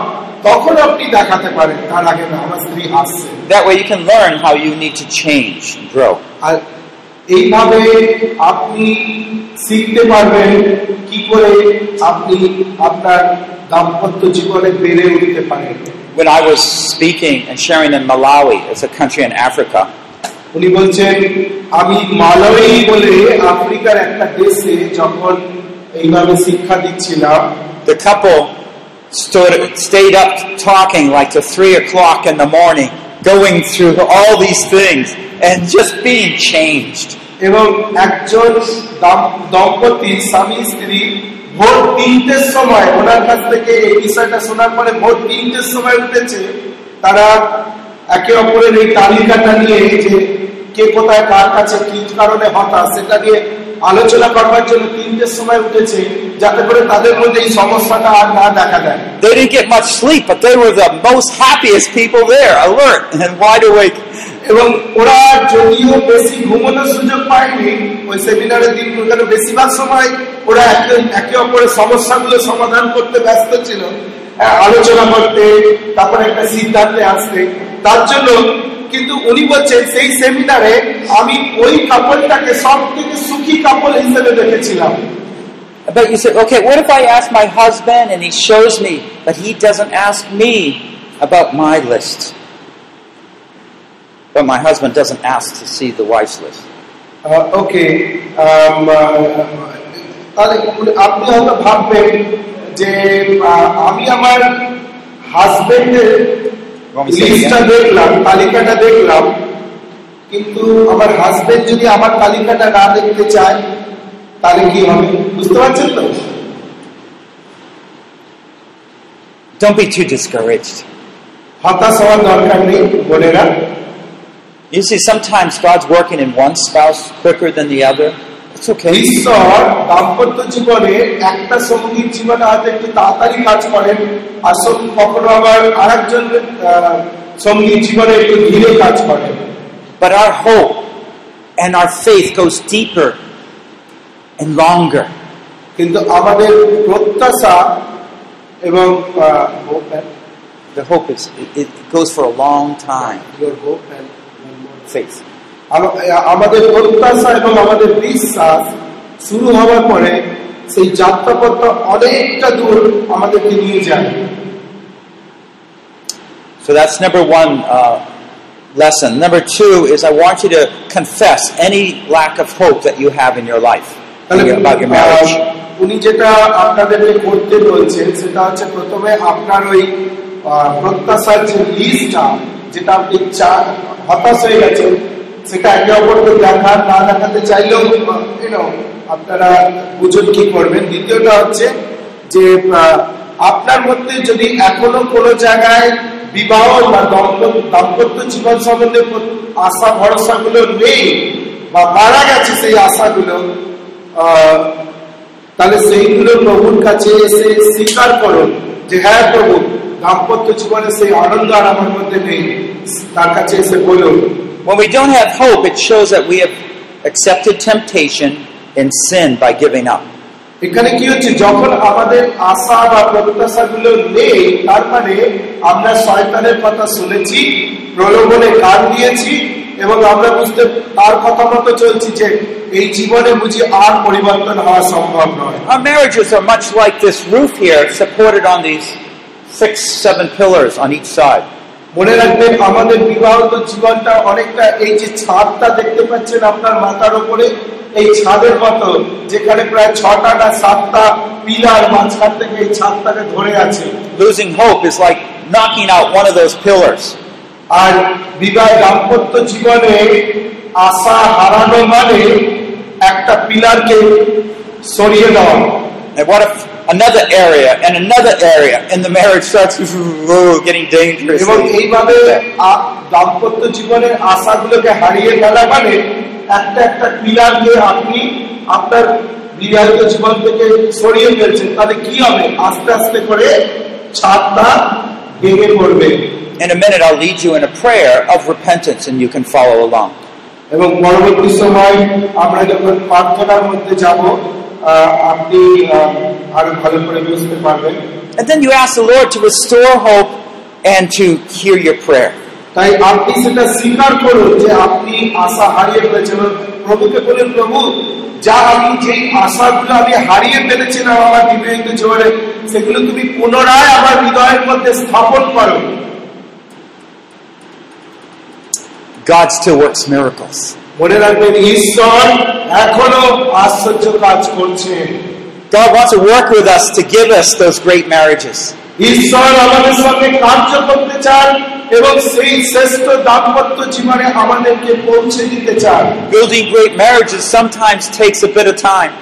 তখন আপনি দেখাতে পারেন তার আগে না আমার স্ত্রী হাসছে That way you can learn how you need to change and grow. আর এইভাবে আপনি শিখতে পারবেন কি করে আপনি আপনার দাম্পত্য জীবনে বেড়ে উঠতে পারেন When I was speaking and sharing in Malawi, it's a country in Africa, উনি বলছেন আমি মালয়ী বলে আফ্রিকার একটা দেশে যখন এইভাবে শিক্ষা দিচ্ছিলাম the couple stood, stayed up talking like to three o'clock in the morning, going through all these things and just being changed. এবং একজন দাম- দম্পতি স্বামী স্ত্রী ভোর তিনটের সময় ওনার কাছ থেকে এই বিষয়টা শোনার পরে ভোর তিনটের সময় উঠেছে তারা একে অপরের এই তালিকাটা নিয়ে যে কে কোথায় কার কাছে কি কারণে হতাশ সেটা নিয়ে আলোচনা করবার জন্য তিনটের সময় উঠেছে যাতে করে তাদের মধ্যে এই সমস্যাটা আর না দেখা দেয় They didn't get much sleep, but they were the most happiest people there, alert and wide awake. এবং ওরা যদিও বেশি ঘুমানোর সুযোগ পায়নি ওই সেমিনারের দিন ওখানে বেশিরভাগ সময় ওরা একে একে অপরের সমস্যাগুলো সমাধান করতে ব্যস্ত ছিল। আলোচনা করতে তারপরে একটা সিদ্ধান্তে আসতে। তার জন্য কিন্তু উনি বলছেন সেই সেমিনারে আমি ওই কাপড়টাকে সব থেকে সুখী কাপড় হিসেবে দেখেছিলাম But you say, okay, what if I ask my husband and he shows me, but he doesn't ask me about my list? But my husband doesn't ask to see the wife's list. ওকে তাহলে আপনি হয়তো ভাববেন যে আহ, আমি আমার হাজবেন্ডের Want me to say it লিস্টটা again? দেখলাম তালিকাটা দেখলাম কিন্তু আমার হাজবেন্ড যদি আমার তালিকাটা না দেখতে চায় তাহলে কি হবে বুঝতে পারছেন তো Don't be too discouraged. হতাশ হওয়ার দরকার নেই বোনেরা You see, sometimes God's working in one spouse quicker than the other. It's okay. ঈশ্বর দাম্পত্য জীবনে একটা সঙ্গীর জীবনে হয়তো একটু তাড়াতাড়ি কাজ করেন আর সঙ্গী কখনো আবার আরেকজন আহ, সঙ্গীর জীবনে একটু ধীরে কাজ করেন But our hope and our faith goes deeper and longer. কিন্তু আমাদের প্রত্যাশা এবং আহ, hope and- The hope is it, it goes for a long time. your hope and- Faith. আম- আমাদের প্রত্যাশা এবং আমাদের বিশ্বাস শুরু হওয়ার পরে সেই যাত্রাপথটা অনেকটা দূর আমাদেরকে নিয়ে যায় So that's number one uh, lesson. Number two is I want you to confess any lack of hope that you have in your life about your marriage. উনি যেটা আপনাদেরকে করতে বলছেন সেটা হচ্ছে প্রথমে আপনার ওই প্রত্যাশার যে লিস্টটা যেটা আপনি হতাশ হয়ে গেছেন সেটা একে অপরকে দেখার না দেখাতে চাইলেও আপনারা বুঝুন কি করবেন। দ্বিতীয়টা হচ্ছে যে আপনার মধ্যে যদি এখনও কোনো জায়গায় বিবাহ বা দম্পত্য জীবন সম্বন্ধে আশা ভরসা গুলো নেই বা মারা গেছে সেই আশাগুলো তাহলে সেইগুলো প্রভুর কাছে এসে স্বীকার করুন যে হ্যাঁ প্রভু, দাম্পত্য জীবনে সেই আনন্দ আর আমার মধ্যে নেই। তার কাছে এসে বলুন When we don't have hope, it shows that we have accepted temptation and sin by giving up. এখানে কি হচ্ছে যখন আমাদের আশা বা প্রত্যাশা গুলো নেই তার মানে আমরা শয়তানের কথা শুনেছি প্রলোভনে কান দিয়েছি এবং আমরা বুঝতে তার কথা মতো চলছি যে এই জীবনে বুঝি আর পরিবর্তন হওয়া সম্ভব নয় Our marriages are much like this roof here, supported on these six, seven pillars on each side. মনে রাখবেন আমাদের বিবাহিত জীবনটা অনেকটা এই যে ছাদটা দেখতে পাচ্ছেন আপনার মাথার উপরে এই ছাদের মতো যেখানে প্রায় ছটা না সাতটা পিলার মাঝখান থেকে এই ছাদটাকে ধরে আছে Losing hope is like knocking out one of those pillars. আর বিবাহ দাম্পত্য জীবনে আশা হারানো মানে একটা পিলারকে সরিয়ে দেওয়া And what if another area and another area and the marriage starts whoa, getting dangerous? এবং এইভাবে আ- দাম্পত্য জীবনের আশাগুলোকে হারিয়ে ফেলা মানে একটা একটা পিলারকে আপনি আপনার বিবাহিত জীবন থেকে সরিয়ে ফেলছেন তাহলে কি হবে আস্তে আস্তে করে ছাদটা ভেঙে পড়বে In a minute, I'll lead you in a prayer of repentance and you can follow along. এবং পরবর্তী সময় আমরা যখন প্রার্থনার মধ্যে যাব আহ, আপনি আহ, আরো ভালো করে বুঝতে পারবেন And then you ask the Lord to restore hope and to hear your prayer. তাই আপনি সেটা স্বীকার করুন যে আপনি আশা হারিয়ে ফেলেছেন এবং প্রভুকে বলেন প্রভু যা আমি যেই আশাগুলো আমি হারিয়ে ফেলেছিলাম আমার বিবাহিত জীবনে সেগুলো তুমি পুনরায় আমার হৃদয়ের মধ্যে স্থাপন করো God still works miracles. মনে রাখবেন ঈশ্বর এখনো আশ্চর্য কাজ করছেন God wants to work with us to give us those great marriages. ঈশ্বর আমাদের সঙ্গে কার্য করতে চান এবং সেই শ্রেষ্ঠ দাম্পত্য জীবনে আমাদেরকে পৌঁছে দিতে চান Building great marriages sometimes takes a bit of time.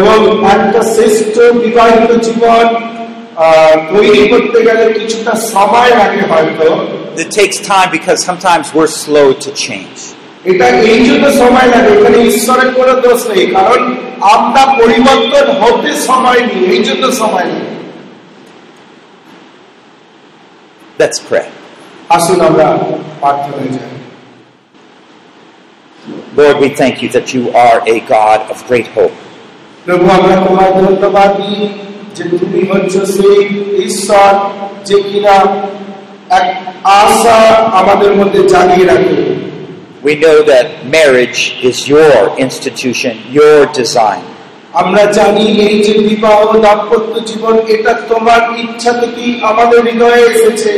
এবং একটা শ্রেষ্ঠ বিবাহিত জীবন আহ, তৈরি করতে গেলে কিছুটা সময় লাগে হয়তো It takes time because sometimes we're slow to change. এটা এই জন্য সময় লাগে এখানে ঈশ্বরের কোনো দোষ নেই কারণ আমরা পরিবর্তন হতে সময় নিই এই জন্য সময় নেই Let's pray. আসুন আমরা প্রার্থনায় যাই Lord, we thank you that you are a God of great hope. প্রভু আমরা তোমার ধন্যবাদ দিই যে তুমি হচ্ছ সেই ঈশ্বর যে কিনা এক আশা আমাদের মধ্যে জাগিয়ে রাখে We know that marriage is your institution, your design. আমরা জানি এই যে বিবাহ দাম্পত্য জীবন এটা তোমার ইচ্ছা থেকেই আমাদের হৃদয়ে এসেছে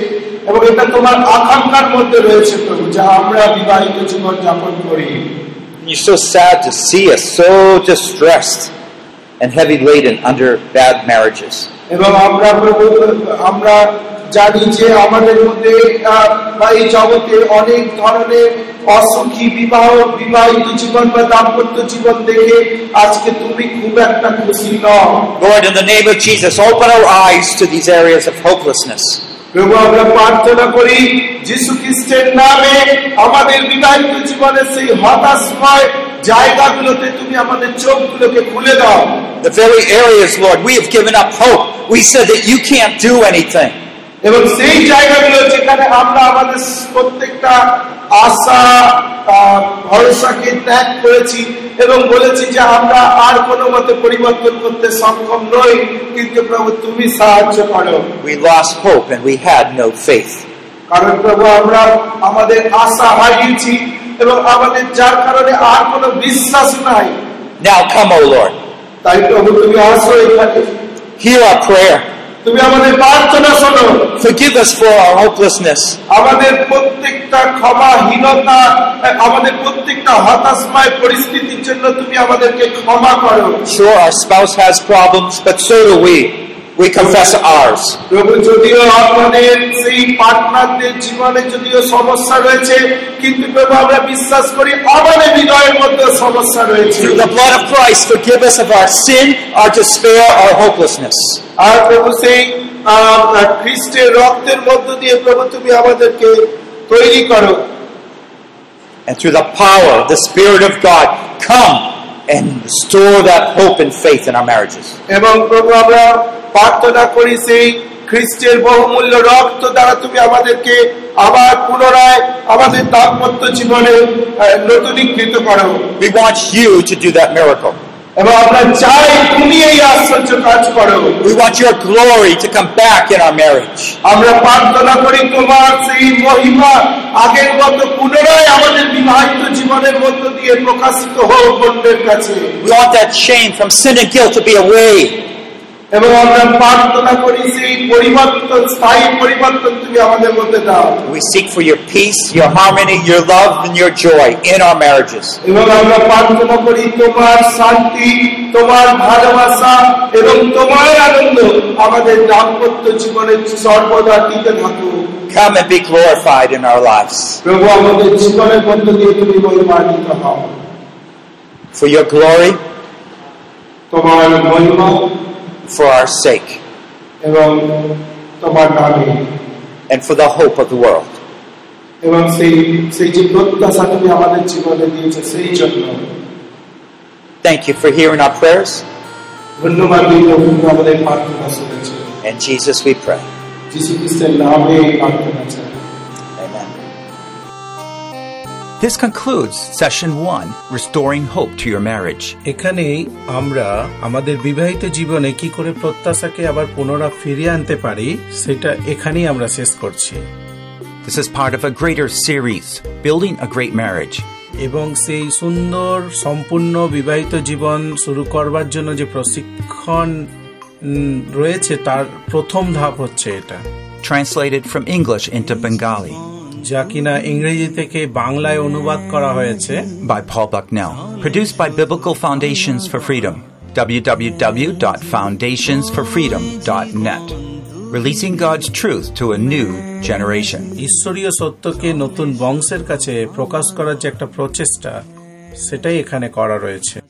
এবং এটা তোমার আকাঙ্ক্ষার মধ্যে রয়েছে প্রভু যা আমরা বিবাহিত জীবন যাপন করি You're so sad to see us so distressed and heavy laden under bad marriages. এবং আমরা প্রভু আমরা জানি যে আমাদের মধ্যে বা এই জগতে অনেক ধরনের অসুখী বিবাহ বিবাহিত জীবন বা দাম্পত্য জীবন দেখে আজকে তুমি খুব একটা খুশি নও Lord, in the name of Jesus, open our eyes to these areas of hopelessness. প্রভু আমরা প্রার্থনা করি যিশু খ্রিস্টের নামে আমাদের বিবাহিত জীবনের সেই হতাশময় জায়গাগুলোতে তুমি আমাদের চোখগুলোকে খুলে দাও The very areas, Lord, we have given up hope. We said that you can't do anything. এবং সেই জায়গাগুলো যেখানে আমরা আমাদের প্রত্যেকটা আশা ভরসাকে ত্যাগ করেছি এবং বলেছি যে আমরা আর কোনো মতে পরিবর্তন করতে সক্ষম নই কিন্তু প্রভু তুমি সাহায্য করো We lost hope and we had no faith. কারণ প্রভু আমরা আমাদের আশা হারিয়েছি এবং আমাদের যার কারণে আর কোনো বিশ্বাস নাই Now come, O Lord. তাই প্রভু তুমি আসো এখানে Hear our prayer. তুমি আমাদের প্রার্থনা শোনো Forgive us for our hopelessness. আমাদের প্রত্যেকটা ক্ষমাহীনতা আমাদের প্রত্যেকটা হতাশময় পরিস্থিতির জন্য তুমি আমাদেরকে ক্ষমা করো Sure, our spouse has problems, but so do we. We confess ours. প্রভু যদিও আমাদের সেই পার্টনারদের জীবনে যদিও সমস্যা রয়েছে কিন্তু প্রভু আমরা বিশ্বাস করি আমাদের হৃদয়ের মধ্যে সমস্যা রয়েছে Through the blood of Christ, forgive us of our sin, our despair, our hopelessness. আর প্রভু সেই আহ, খ্রিস্টের রক্তের মধ্য দিয়ে প্রভু তুমি আমাদেরকে তৈরি করো And through the power of the Spirit of God, come and restore that hope and faith in our marriages. এবং প্রভু আমরা প্রার্থনা করি সেই খ্রিস্টের বহুমূল্য রক্ত দ্বারা তুমি আমাদেরকে আবার পুনরায় আমাদের দাম্পত্য জীবনে নতুনীকৃত করো We want you to do that miracle. এবং আমরা চাই তুমি এই আশ্চর্য কাজ করো We want your glory to come back in our marriage. আমরা প্রার্থনা করি তোমার সেই মহিমা আগের মতো পুনরায় আমাদের বিবাহিত জীবনের মধ্য দিয়ে প্রকাশিত হোক অন্যের কাছে We want that shame from sin and guilt to be away. এবং আমরা প্রার্থনা করি সেই পরিবর্তন স্থায়ী পরিবর্তন তুমি আমাদের মধ্যে দাও We seek for your peace, your harmony, your love, and your joy in our marriages. এবং আমরা প্রার্থনা করি তোমার শান্তি তোমার ভালোবাসা এবং তোমার আনন্দ আমাদের দাম্পত্য জীবনে সর্বদা টিকে থাকুক Come and be glorified in our lives. প্রভু আমাদের জীবনের মধ্য দিয়ে তুমি মহিমান্বিত হও For your glory, তোমার মহিমা for our sake, এবং তোমার নামে and for the hope of the world. এবং সেই সেই যে প্রত্যাশা তুমি আমাদের জীবনে দিয়েছে সেই জন্য Thank you for hearing our prayers. ধন্যবাদ দিই প্রভু তুমি আমাদের প্রার্থনা শুনেছে In Jesus we pray. যিশু খ্রিস্টের নামে এই প্রার্থনা চাই This concludes session one Restoring Hope to Your Marriage. এখানেই আমরা আমাদের বিবাহিত জীবনে কি করে প্রত্যাশাকে আবার পুনরায় ফিরিয়ে আনতে পারি সেটা এখানেই আমরা শেষ করছি This is part of a greater series, Building a Great Marriage. এবং সেই সুন্দর সম্পূর্ণ বিবাহিত জীবন শুরু করবার জন্য যে প্রশিক্ষণ উম, রয়েছে তার প্রথম ধাপ হচ্ছে এটা Translated from English into Bengali যা কিনা ইংরেজি থেকে বাংলায় অনুবাদ করা হয়েছে by Paul Bucknell. Produced by Biblical Foundations for Freedom. www.foundationsforfreedom.net. Releasing God's truth to a new generation. ঈশ্বরীয় সত্যকে নতুন বংশের কাছে প্রকাশ করার যে একটা প্রচেষ্টা সেটাই এখানে করা রয়েছে